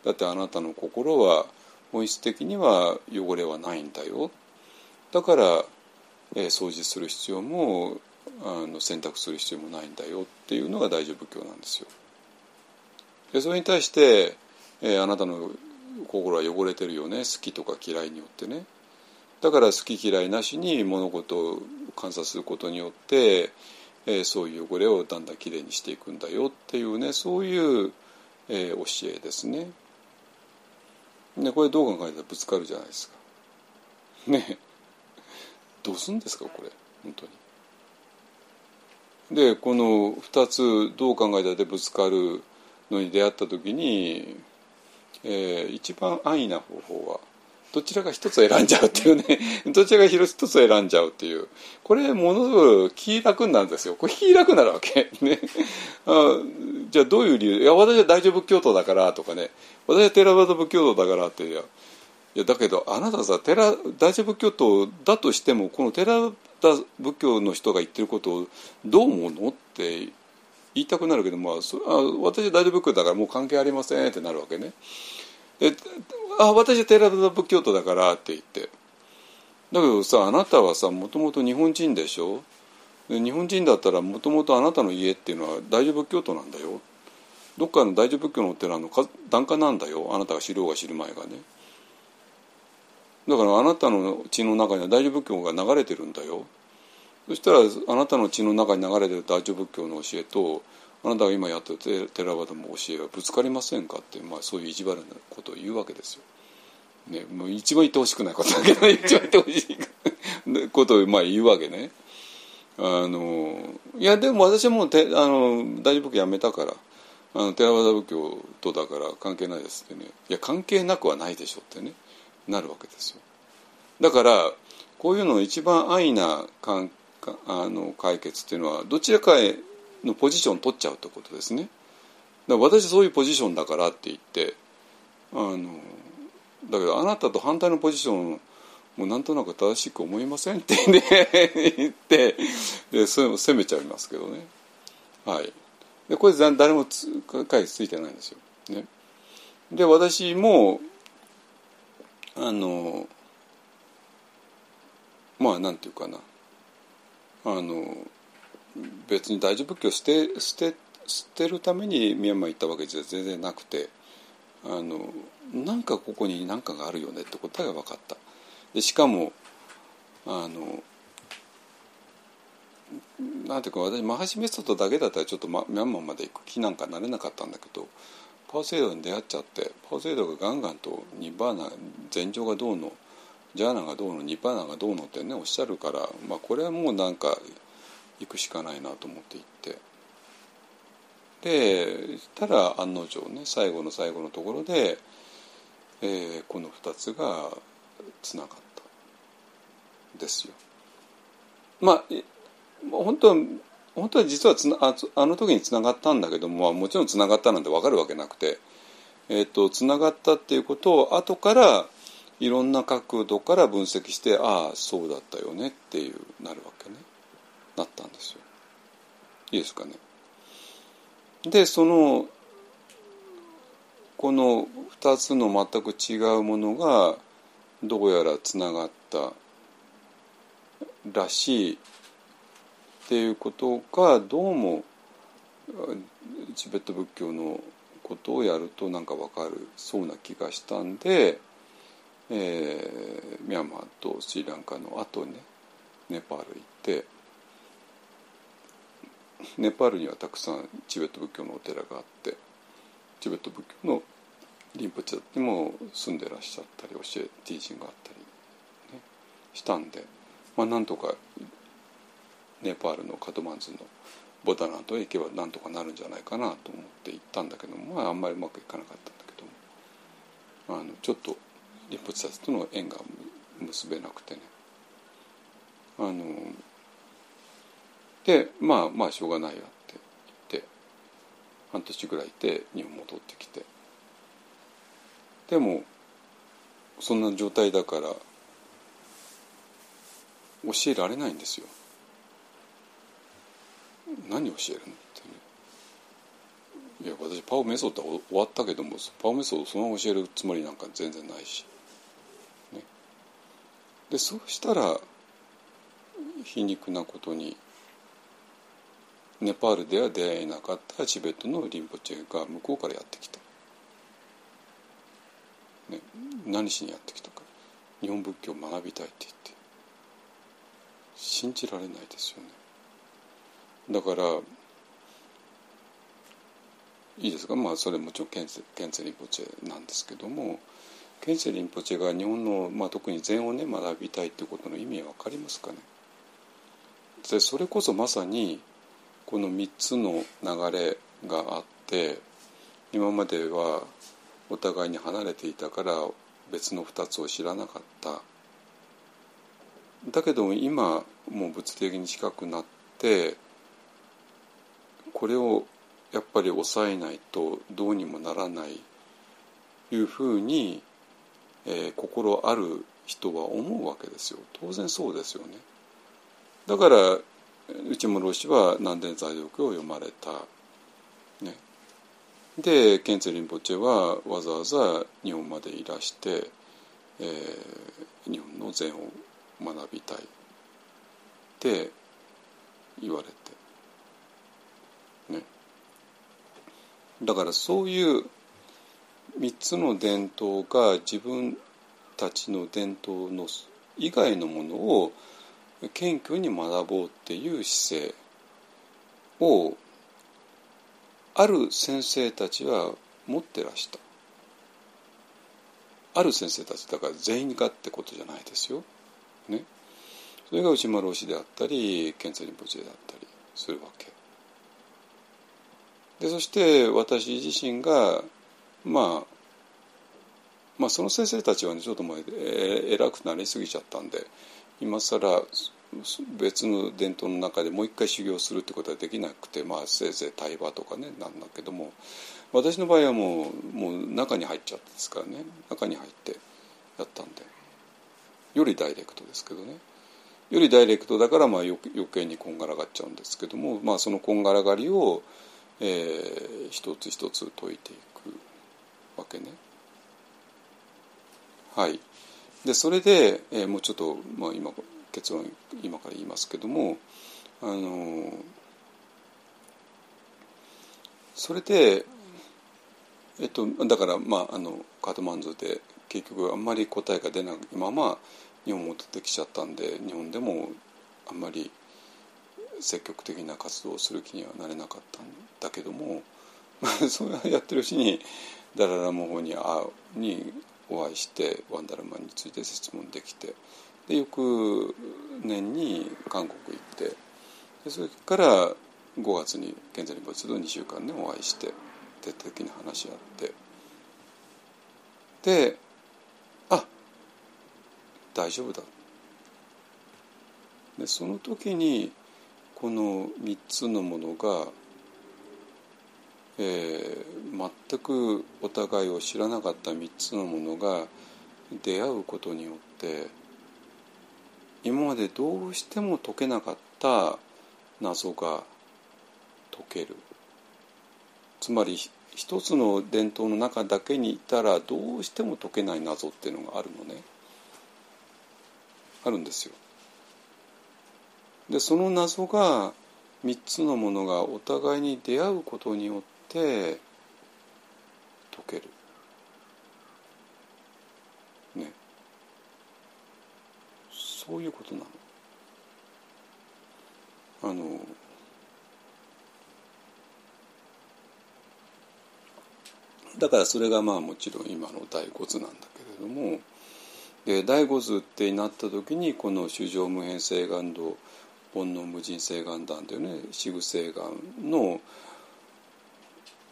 だってあなたの心は本質的には汚れはないんだよだから、えー、掃除する必要もあの選択する必要もないんだよっていうのが大乗仏教なんですよ。でそれに対して、えー、あなたの心は汚れてるよね。好きとか嫌いによってね。だから好き嫌いなしに物事を観察することによって、えー、そういう汚れをだんだんきれいにしていくんだよっていうね。そういう、えー、教えですね。でこれどう考えたらぶつかるじゃないですか。ね。どうすんですかこれ。本当に。でこの2つどう考えたらぶつかるのに出会った時に、えー、一番安易な方法はどちらか一つ選んじゃうっていうね。どちらか一つ選んじゃうっていう。これものすごく気楽なんですよ。これ気楽なるわけ。ね。あじゃあどういう理由？いや私は大乗仏教徒だからとかね。私はテラバダ仏教徒だからっていやいやだけどあなたさテラ大乗仏教徒だとしてもこのテラダ仏教の人が言ってることをどう思うの？って言いたくなるけど、まあ、そあ私は大乗仏教だからもう関係ありませんってなるわけね。えあ私はテラダ仏教徒だからって言って。だけどさあなたはさもともと日本人でしょ？で日本人だったらもともとあなたの家っていうのは大乗仏教徒なんだよ。どっかの大乗仏教のお寺の檀家なんだよ。あなたが知ろうが知る前がね。だからあなたの血の中には大乗仏教が流れてるんだよ。そしたらあなたの血の中に流れてる大乗仏教の教えとあなたが今やってるテラバダの教えはぶつかりませんかって、まあ、そういう意地悪なことを言うわけですよ。ね、もう一番言ってほしくないことだけど一番言ってほしいことを まあ言うわけね。あのいやでも私はもうてあの大乗仏教やめたからあのテラバダ仏教とだから関係ないですってねいや関係なくはないでしょってねなるわけですよ。だからこういうの一番安易なあの解決っていうのはどちらかへのポジションを取っちゃうってことですね。だから私そういうポジションだからって言ってあのだけどあなたと反対のポジションもうなんとなく正しく思いませんってね言ってでそれも責めちゃいますけどね。はい、でこれ誰も解ついてないんですよ。ね、で私もあのまあなんていうかなあの別に大乗仏教を捨て捨て捨てるためにミャンマー行ったわけじゃ全然なくてあのなんかここに何かがあるよねって答えが分かった。でしかもあのなんていうか私マハシメソッドだけだったらちょっと、ま、ミャンマーまで行く気なんかなれなかったんだけどパーセイドに出会っちゃってパーセイドがガンガンとニバーナ禅情がどうのジャーナがどうのニバーナがどうのってねおっしゃるから、まあ、これはもうなんか行くしかないなと思って行ってでしたら案の定ね最後の最後のところで、えー、この2つがつながったですよ。まあ本当は本当は実はつなああの時につながったんだけども、まあ、もちろんつながったなんて分かるわけなくて、えーと、つながったっていうことを後からいろんな角度から分析してああそうだったよねっていうなるわけね。なったんですよ。いいですかね。でそのこの2つの全く違うものがどうやらつながったらしいっていうことがどうもチベット仏教のことをやるとなんか分かるそうな気がしたんで、えー、ミャンマーとスリランカの後ねネパール行ってネパールにはたくさんチベット仏教のお寺があってチベット仏教のリンポチェにも住んでらっしゃったり教えティーチンがあったり、ね、したんで、まあ、なんとかネパールのカトマンズのボタナと行けばなんとかなるんじゃないかなと思って行ったんだけども、まあ、あんまりうまくいかなかったんだけどもあのちょっとリンポチたちとの縁が結べなくてね。あのでまあまあしょうがないやって言って半年ぐらいいて日本戻ってきて。でもそんな状態だから教えられないんですよ。何教えるのってね。いや私パオメソッドは終わったけどもパオメソッドそのまま教えるつもりなんか全然ないし、でそうしたら皮肉なことにネパールでは出会えなかったチベットのリンポチェが向こうからやってきた、ね、何しにやってきたか。日本仏教を学びたいって言って。信じられないですよね。だからいいですか。まあそれもちろんケンツケンツェリンポチェなんですけども。ケンツェリンポチェが日本の、まあ、特に禅をね学びたいっていうことの意味は分かりますかね？でそれこそまさにこの3つの流れがあって今まではお互いに離れていたから別の2つを知らなかった。だけど今もう物理的に近くなってこれをやっぱり抑えないとどうにもならないいうふうに、えー、心ある人は思うわけですよ。当然そうですよね。だから内室氏は南伝財力を読まれた。ね、でケンツェリンポチェはわざわざ日本までいらして、えー、日本の禅を学びたい。って言われて。ね。だからそういう3つの伝統が自分たちの伝統の以外のものを謙虚に学ぼうっていう姿勢をある先生たちは持ってらしたある先生たちだから全員がってことじゃないですよ。ね、それが内丸氏であったりケンツェリンポチであったりするわけ。でそして私自身がまあまあその先生たちはねちょっともう偉くなりすぎちゃったんで今更別の伝統の中でもう一回修行するってことはできなくて、まあ、せいぜい対話とかねなんだけども私の場合はもうもう中に入っちゃってですからね中に入ってやったんでよりダイレクトですけどね。よりダイレクトだからまあ余計にこんがらがっちゃうんですけども、まあ、そのこんがらがりを、えー、一つ一つ解いていく。わけね。はい、でそれで、えー、もうちょっと、まあ今、結論今から言いますけどもあのそれで、えっと、だからまああのカトマンズで結局あんまり答えが出ないまま日本戻ってきちゃったんで日本でもあんまり積極的な活動をする気にはなれなかったんだけども、それやってるうちにダララモホにあにお会いしてワンダラマンについて質問できてで翌年に韓国行ってでそれから5月に現在に仏道2週間でお会いして徹底的に話し合ってであ大丈夫だ。でその時にこの3つのものが、えー、全くお互いを知らなかった3つのものが出会うことによって今までどうしても解けなかった謎が解けるつまり一つの伝統の中だけにいたらどうしても解けない謎っていうのがあるのねあるんですよ。でその謎が3つのものがお互いに出会うことによってて解ける。ね。そういうことなの。あのだからそれがまあもちろん今の第五図なんだけれどもで第五図ってなった時にこの衆生無変性願道煩悩無人性願団というね四具性願の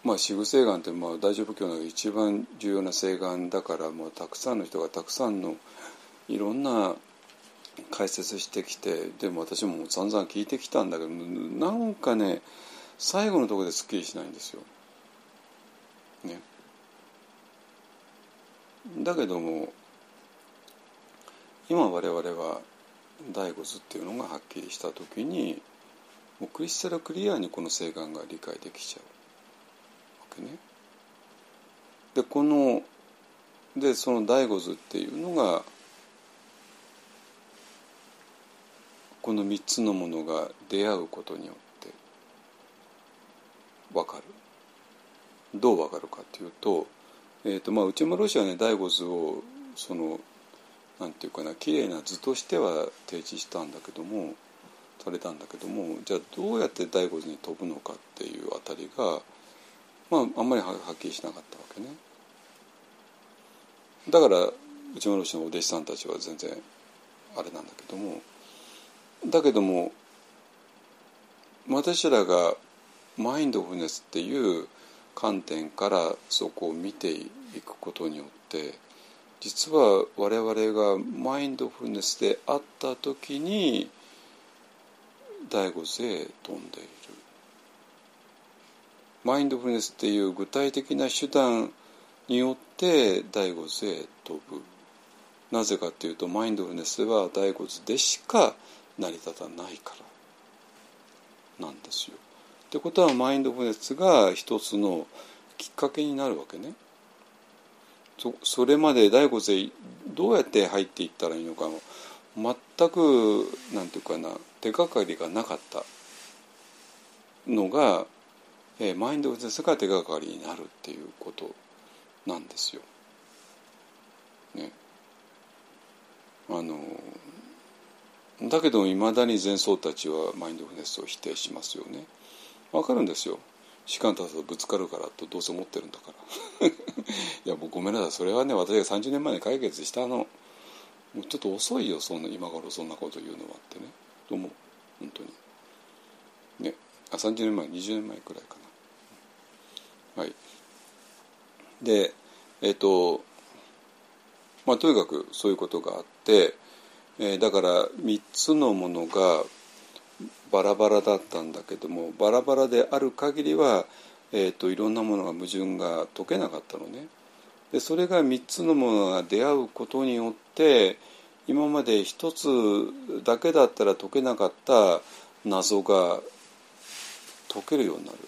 まあ四具性願ってまあ大乗仏教の一番重要な性願だからもうたくさんの人がたくさんのいろんな解説してきてでも私も散々聞いてきたんだけどなんかね最後のところですっきりしないんですよ。ね。だけども今我々は第五図っていうのがはっきりした時にもうクリスタルクリアにこの聖願が理解できちゃうけね。でこのでその第五図っていうのがこの3つのものが出会うことによって分かる？どう分かるかというと,、えーとまあ、内村ロシアはね第五図をそのなんていうかな綺麗な図としては提示したんだけどもされたんだけどもじゃあどうやって第五図に飛ぶのかっていうあたりが、まあ、あんまりはっきりしなかったわけね。だから内村ロシアのお弟子さんたちは全然あれなんだけどもだけども私らがマインドフルネスっていう観点からそこを見ていくことによって実は我々がマインドフルネスであった時に第五図へ飛んでいるマインドフルネスっていう具体的な手段によって第五図へ飛ぶなぜかっていうとマインドフルネスは第五図でしか成り立たないからなんですよ。ってことはマインドフルネスが一つのきっかけになるわけね。そそれまで第五世どうやって入っていったらいいのかも全くなんていうかな手がかりがなかったのが、えー、マインドフルネスが手がかりになるっていうことなんですよ。ね。あのだけどいまだに前奏たちはマインドフルネスを否定しますよね。わかるんですよ。士官たちとぶつかるからとどうせ思ってるんだから いやもうごめんなさいそれはね私が30年前に解決したのもうちょっと遅いよそんな今頃そんなこと言うのはってねと思う本当にねあ30年前20年前くらいかなはいでえっ、ー、とまあとにかくそういうことがあって、えー、だから3つのものがバラバラだったんだけどもバラバラである限りは、えーと、いろんなものが矛盾が解けなかったのね。でそれが3つのものが出会うことによって今まで1つだけだったら解けなかった謎が解けるようになる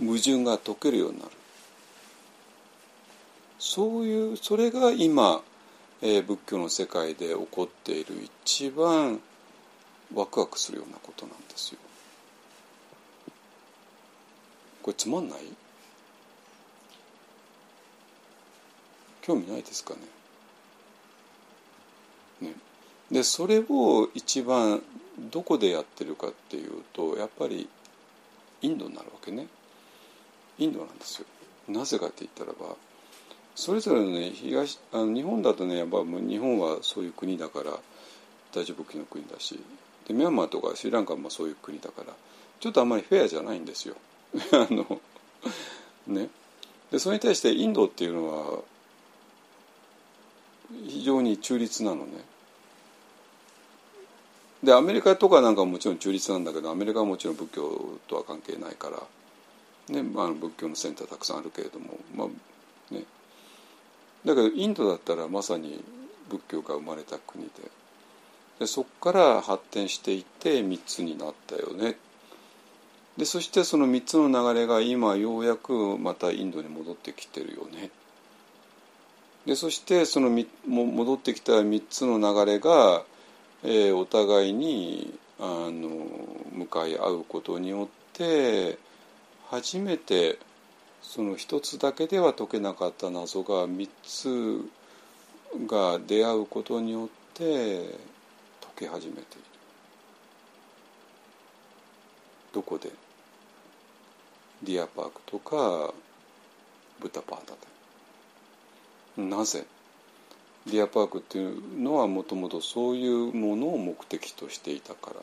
矛盾が解けるようになるそういうそれが今、えー、仏教の世界で起こっている一番ワクワクするようなことなんですよ。これつまんない？興味ないですかね？ねでそれを一番どこでやってるかっていうとやっぱりインドになるわけね。インドなんですよ。なぜかって言ったらばそれぞれのね東あの日本だとねやっぱもう日本はそういう国だから大丈夫国の国だしでミャンマーとかスリランカもそういう国だからちょっとあんまりフェアじゃないんですよ。あのね、でそれに対してインドっていうのは非常に中立なのね。でアメリカとかなんかももちろん中立なんだけどアメリカはもちろん仏教とは関係ないから、ねまあ、仏教のセンターたくさんあるけれども、まあね、だけどインドだったらまさに仏教が生まれた国で。でそこから発展していって3つになったよね。でそしてその3つの流れが今ようやくまたインドに戻ってきてるよね。でそしてその戻ってきた3つの流れが、えー、お互いにあの向かい合うことによって初めてその一つだけでは解けなかった謎が3つが出会うことによって解け始めている。どこで？ディアパークとかブタパータで。なぜ？ディアパークっていうのはもともとそういうものを目的としていたから。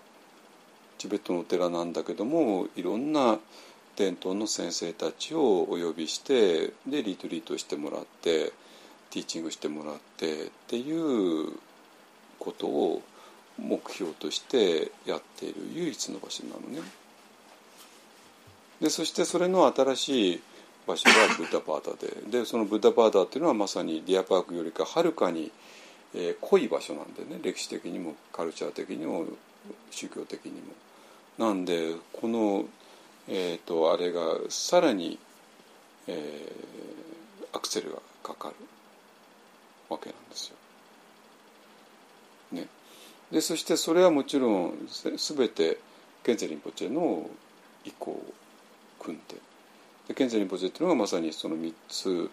チベットのお寺なんだけどもいろんな伝統の先生たちをお呼びしてでリトリートしてもらってティーチングしてもらってっていうことを目標としてやっている唯一の場所なのね。でそしてそれの新しい場所がブッダパータででそのブッダパータっていうのはまさにディアパークよりかはるかに、えー、濃い場所なんでね歴史的にもカルチャー的にも宗教的にも。なんでこの、えーと、あれがさらに、えー、アクセルがかかるわけなんですよ。ね、でそしてそれはもちろん全てケンゼリンポチェの意向を組んで。でケンゼリンポチェっていうのがまさにその3つ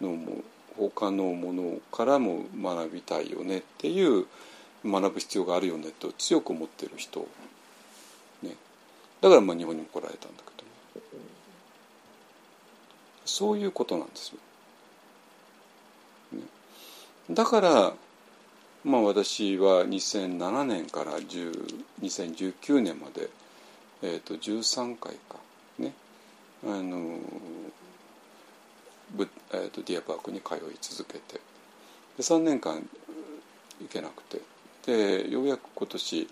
のも他のものからも学びたいよねっていう学ぶ必要があるよねと強く思ってる人、ね、だからまあ日本にも来られたんだけど、ね、そういうことなんですよ。ね、だからまあ私は2007年から2019年まで、えー、と13回か。ね。あのブ、えー、とディアパークに通い続けて。で3年間行けなくて。でようやく今年、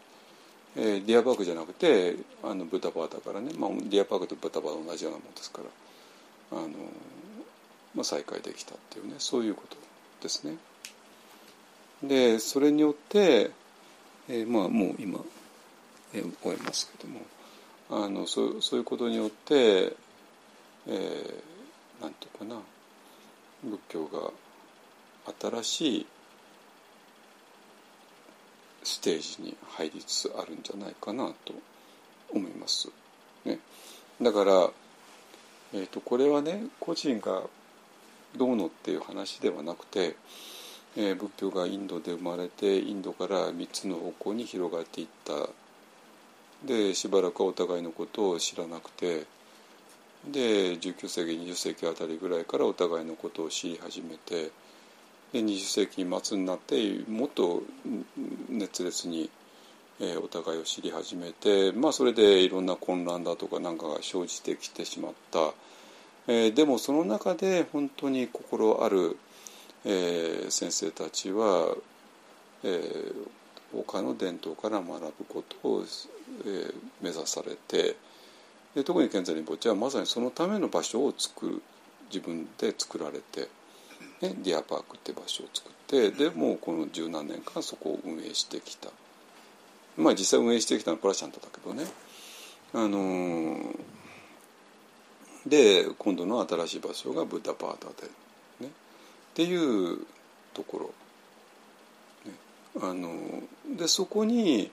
えー、ディアパークじゃなくてあのブタパーだからね、まあ、ディアパークとブタパー同じようなもんですから。あの、まあ、再開できたっていうね。そういうことですね。でそれによって、えー、まあもう今、えー、終えますけども。あのそそういうことによって、えー、なんていうかな。仏教が新しいステージに入りつつあるんじゃないかなと思います。ね、だから、えーとこれはね個人がどうのっていう話ではなくてえー、仏教がインドで生まれてインドから3つの方向に広がっていったでしばらくはお互いのことを知らなくてで19世紀20世紀あたりぐらいからお互いのことを知り始めてで20世紀末になってもっと熱烈に、え、お互いを知り始めてまあそれでいろんな混乱だとかなんかが生じてきてしまった、え、でもその中で本当に心あるえ、先生たちは、えー、他の伝統から学ぶことを、え、目指されてで特に賢ザリンポチはまさにそのための場所を作る自分で作られて、ね、ディアパークって場所を作ってでもうこの十何年間そこを運営してきた。まあ実際運営してきたのはプラシャントだけどね。あのー、で今度の新しい場所がブッダパータで。っていうところ、ね、あのでそこに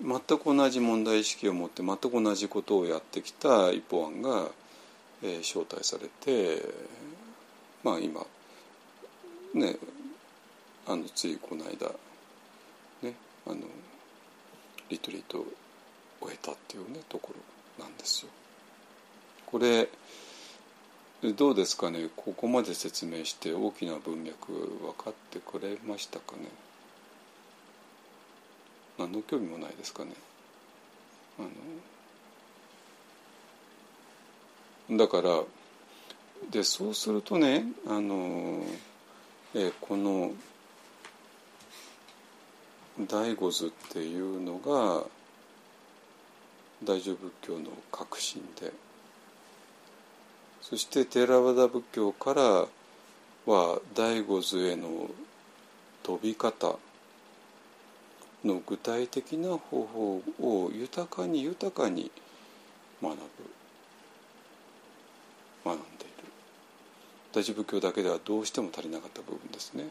全く同じ問題意識を持って全く同じことをやってきた一方案が、えー、招待されてまあ今ねあのついこの間ねあのリトリートを終えたっていうねところなんですよ。これどうですかね？ここまで説明して大きな文脈分かってくれましたかね？何の興味もないですかね？あのだからでそうするとねあの、えこの第五図っていうのが大乗仏教の核心で。そしてテーラワダ仏教からは第五図への飛び方の具体的な方法を豊かに豊かに学ぶ学んでいる大乗仏教だけではどうしても足りなかった部分ですね。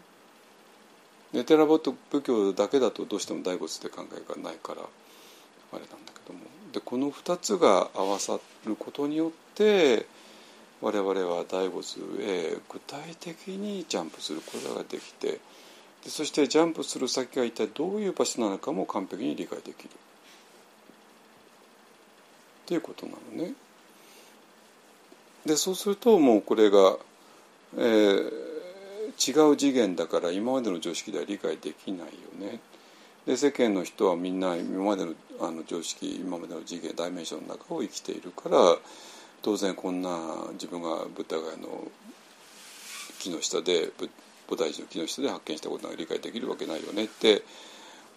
でテラボット仏教だけだとどうしても第五図って考えがないからあれなんだけどもでこの2つが合わさることによって我々は第五図へ具体的にジャンプすることができてでそしてジャンプする先が一体どういう場所なのかも完璧に理解できるっていうことなのね。でそうするともうこれが、えー、違う次元だから今までの常識では理解できないよね。で世間の人はみんな今までのあの常識今までの次元ダイメンションの中を生きているから当然こんな自分がブッダガの木の下で菩提寺の木の下で発見したことが理解できるわけないよねって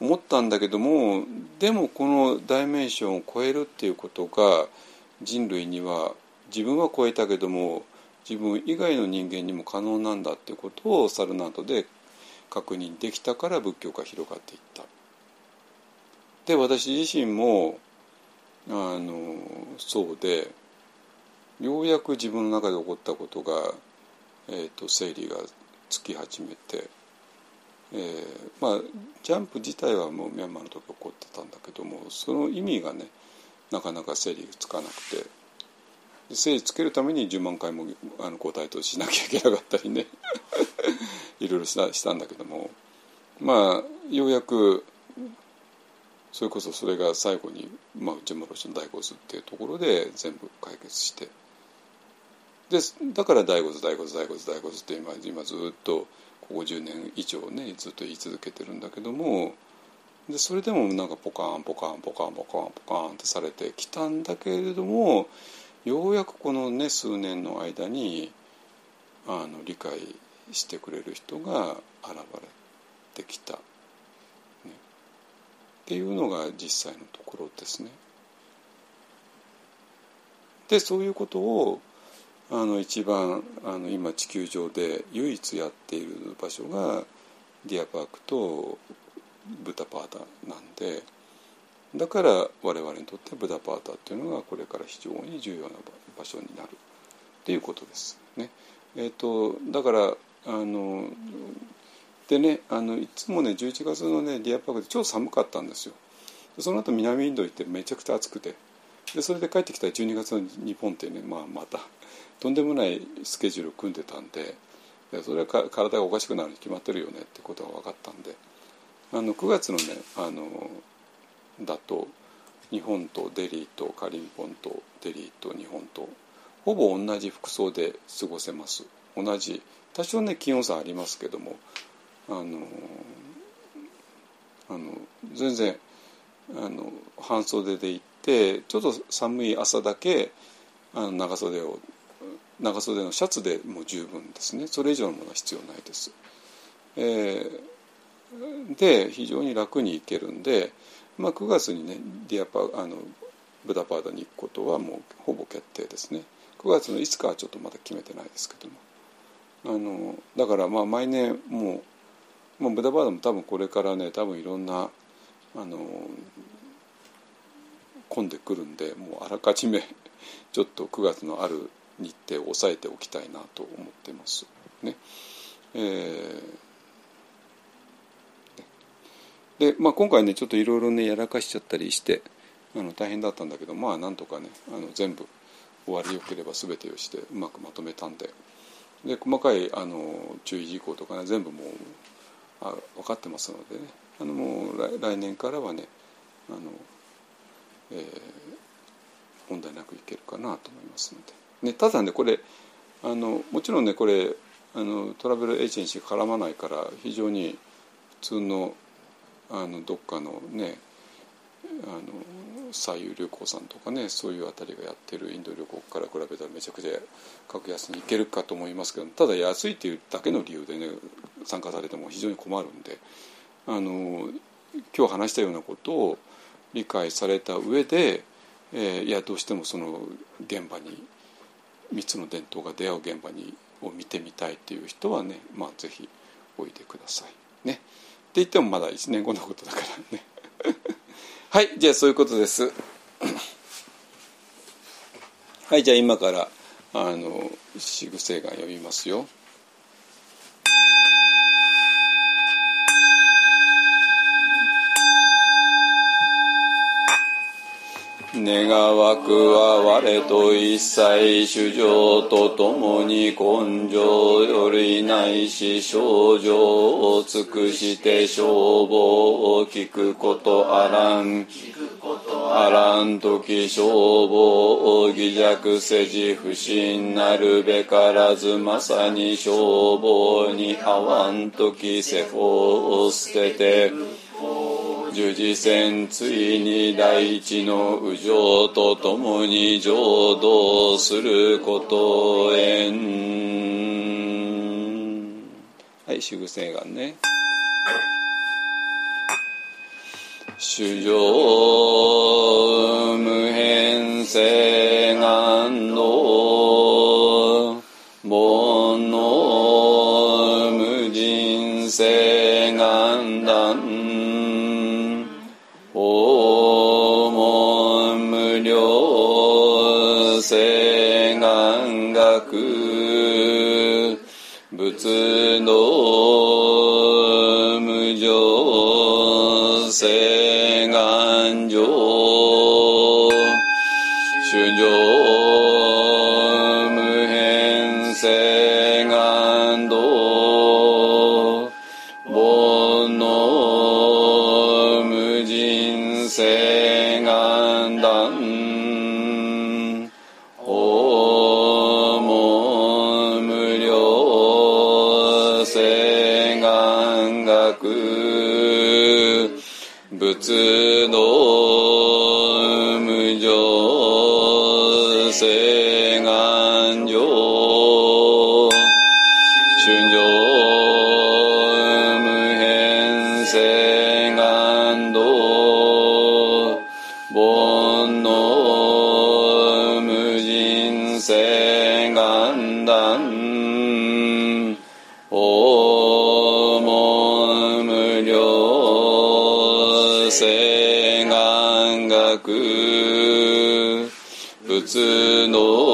思ったんだけどもでもこのダイメンションを超えるっていうことが人類には自分は超えたけども自分以外の人間にも可能なんだっていうことをサルナートで確認できたから仏教が広がっていった。で私自身もあのそうでようやく自分の中で起こったことが、えーと、整理がつき始めて、えー、まあジャンプ自体はもうミャンマーの時起こってたんだけどもその意味がねなかなか整理がつかなくて整理つけるために10万回もあの答えとしなきゃいけなかったりね。いろいろしたしたんだけども。まあようやくそれこそそれが最後に、まあ、内村氏の大骨っていうところで全部解決して。でだから大骨大骨大骨大骨って今今ずっとここ10年以上ねずっと言い続けてるんだけども。でそれでもなんかポカンポカンポカンポカンポカンってされてきたんだけれどもようやくこのね数年の間にあの理解してくれる人が現れてきた、ね、っていうのが実際のところですね。でそういうことをあの一番あの今地球上で唯一やっている場所がディアパークとブタパータなんで。だから我々にとってブダパータっていうのがこれから非常に重要な場所になるっていうことですね。えーと、だからあのでねあのいつもね11月のねディアパークで超寒かったんですよ。その後南インド行ってめちゃくちゃ暑くてでそれで帰ってきたら12月の日本ってね、まあ、またとんでもないスケジュールを組んでたんででそれは体がおかしくなるに決まってるよねってことが分かったんであの9月のねあのだと日本とデリーとカリンポンとデリーと日本とほぼ同じ服装で過ごせます同じ多少ね気温差ありますけどもあのあの全然あの半袖で行ってちょっと寒い朝だけあの長袖を長袖のシャツでもう十分ですねそれ以上のものは必要ないです。えー、で非常に楽に行けるんでまあ、9月にねディアパあのブダパーダに行くことはもうほぼ決定ですね。9月のいつかはちょっとまだ決めてないですけども。あのだからまあ毎年もう、まあ、ブダパーダも多分これからね多分いろんなあの混んでくるんでもうあらかじめちょっと9月のある日程を抑えておきたいなと思ってます。ね。えーで、まあ、今回ねちょっといろいろねやらかしちゃったりしてあの大変だったんだけどまあなんとかねあの全部終わりよければ全てをしてうまくまとめたんで。で細かいあの注意事項とかね全部もうあ分かってますのでね。あのもう来年からはねあの、えー、問題なくいけるかなと思いますので、ね、ただねこれあのもちろんねこれあのトラベルエージェンシー絡まないから非常に普通のあのどっかのねあの左右旅行さんとかねそういうあたりがやってるインド旅行から比べたらめちゃくちゃ格安に行けるかと思いますけどただ安いっていうだけの理由でね参加されても非常に困るんであの今日話したようなことを理解された上で、えー、いやどうしてもその現場に3つの伝統が出会う現場にを見てみたいっていう人はね、まあ、ぜひおいでくださいね。言ってもまだ1年後のことだからね。はいじゃあそういうことです。はいじゃあ今からあの四癖が読みますよ。願わくは我と一切主情とともに根性よりないし症状を尽くして消防を聞くことあらん。あらん時消防を偽弱せじ不信なるべからずまさに消防に合わん時世法を捨てて。十字戦ついに大地の右上とともに浄土することへん。はい修正願ね。主上無変性願。仏道無常性。常仏の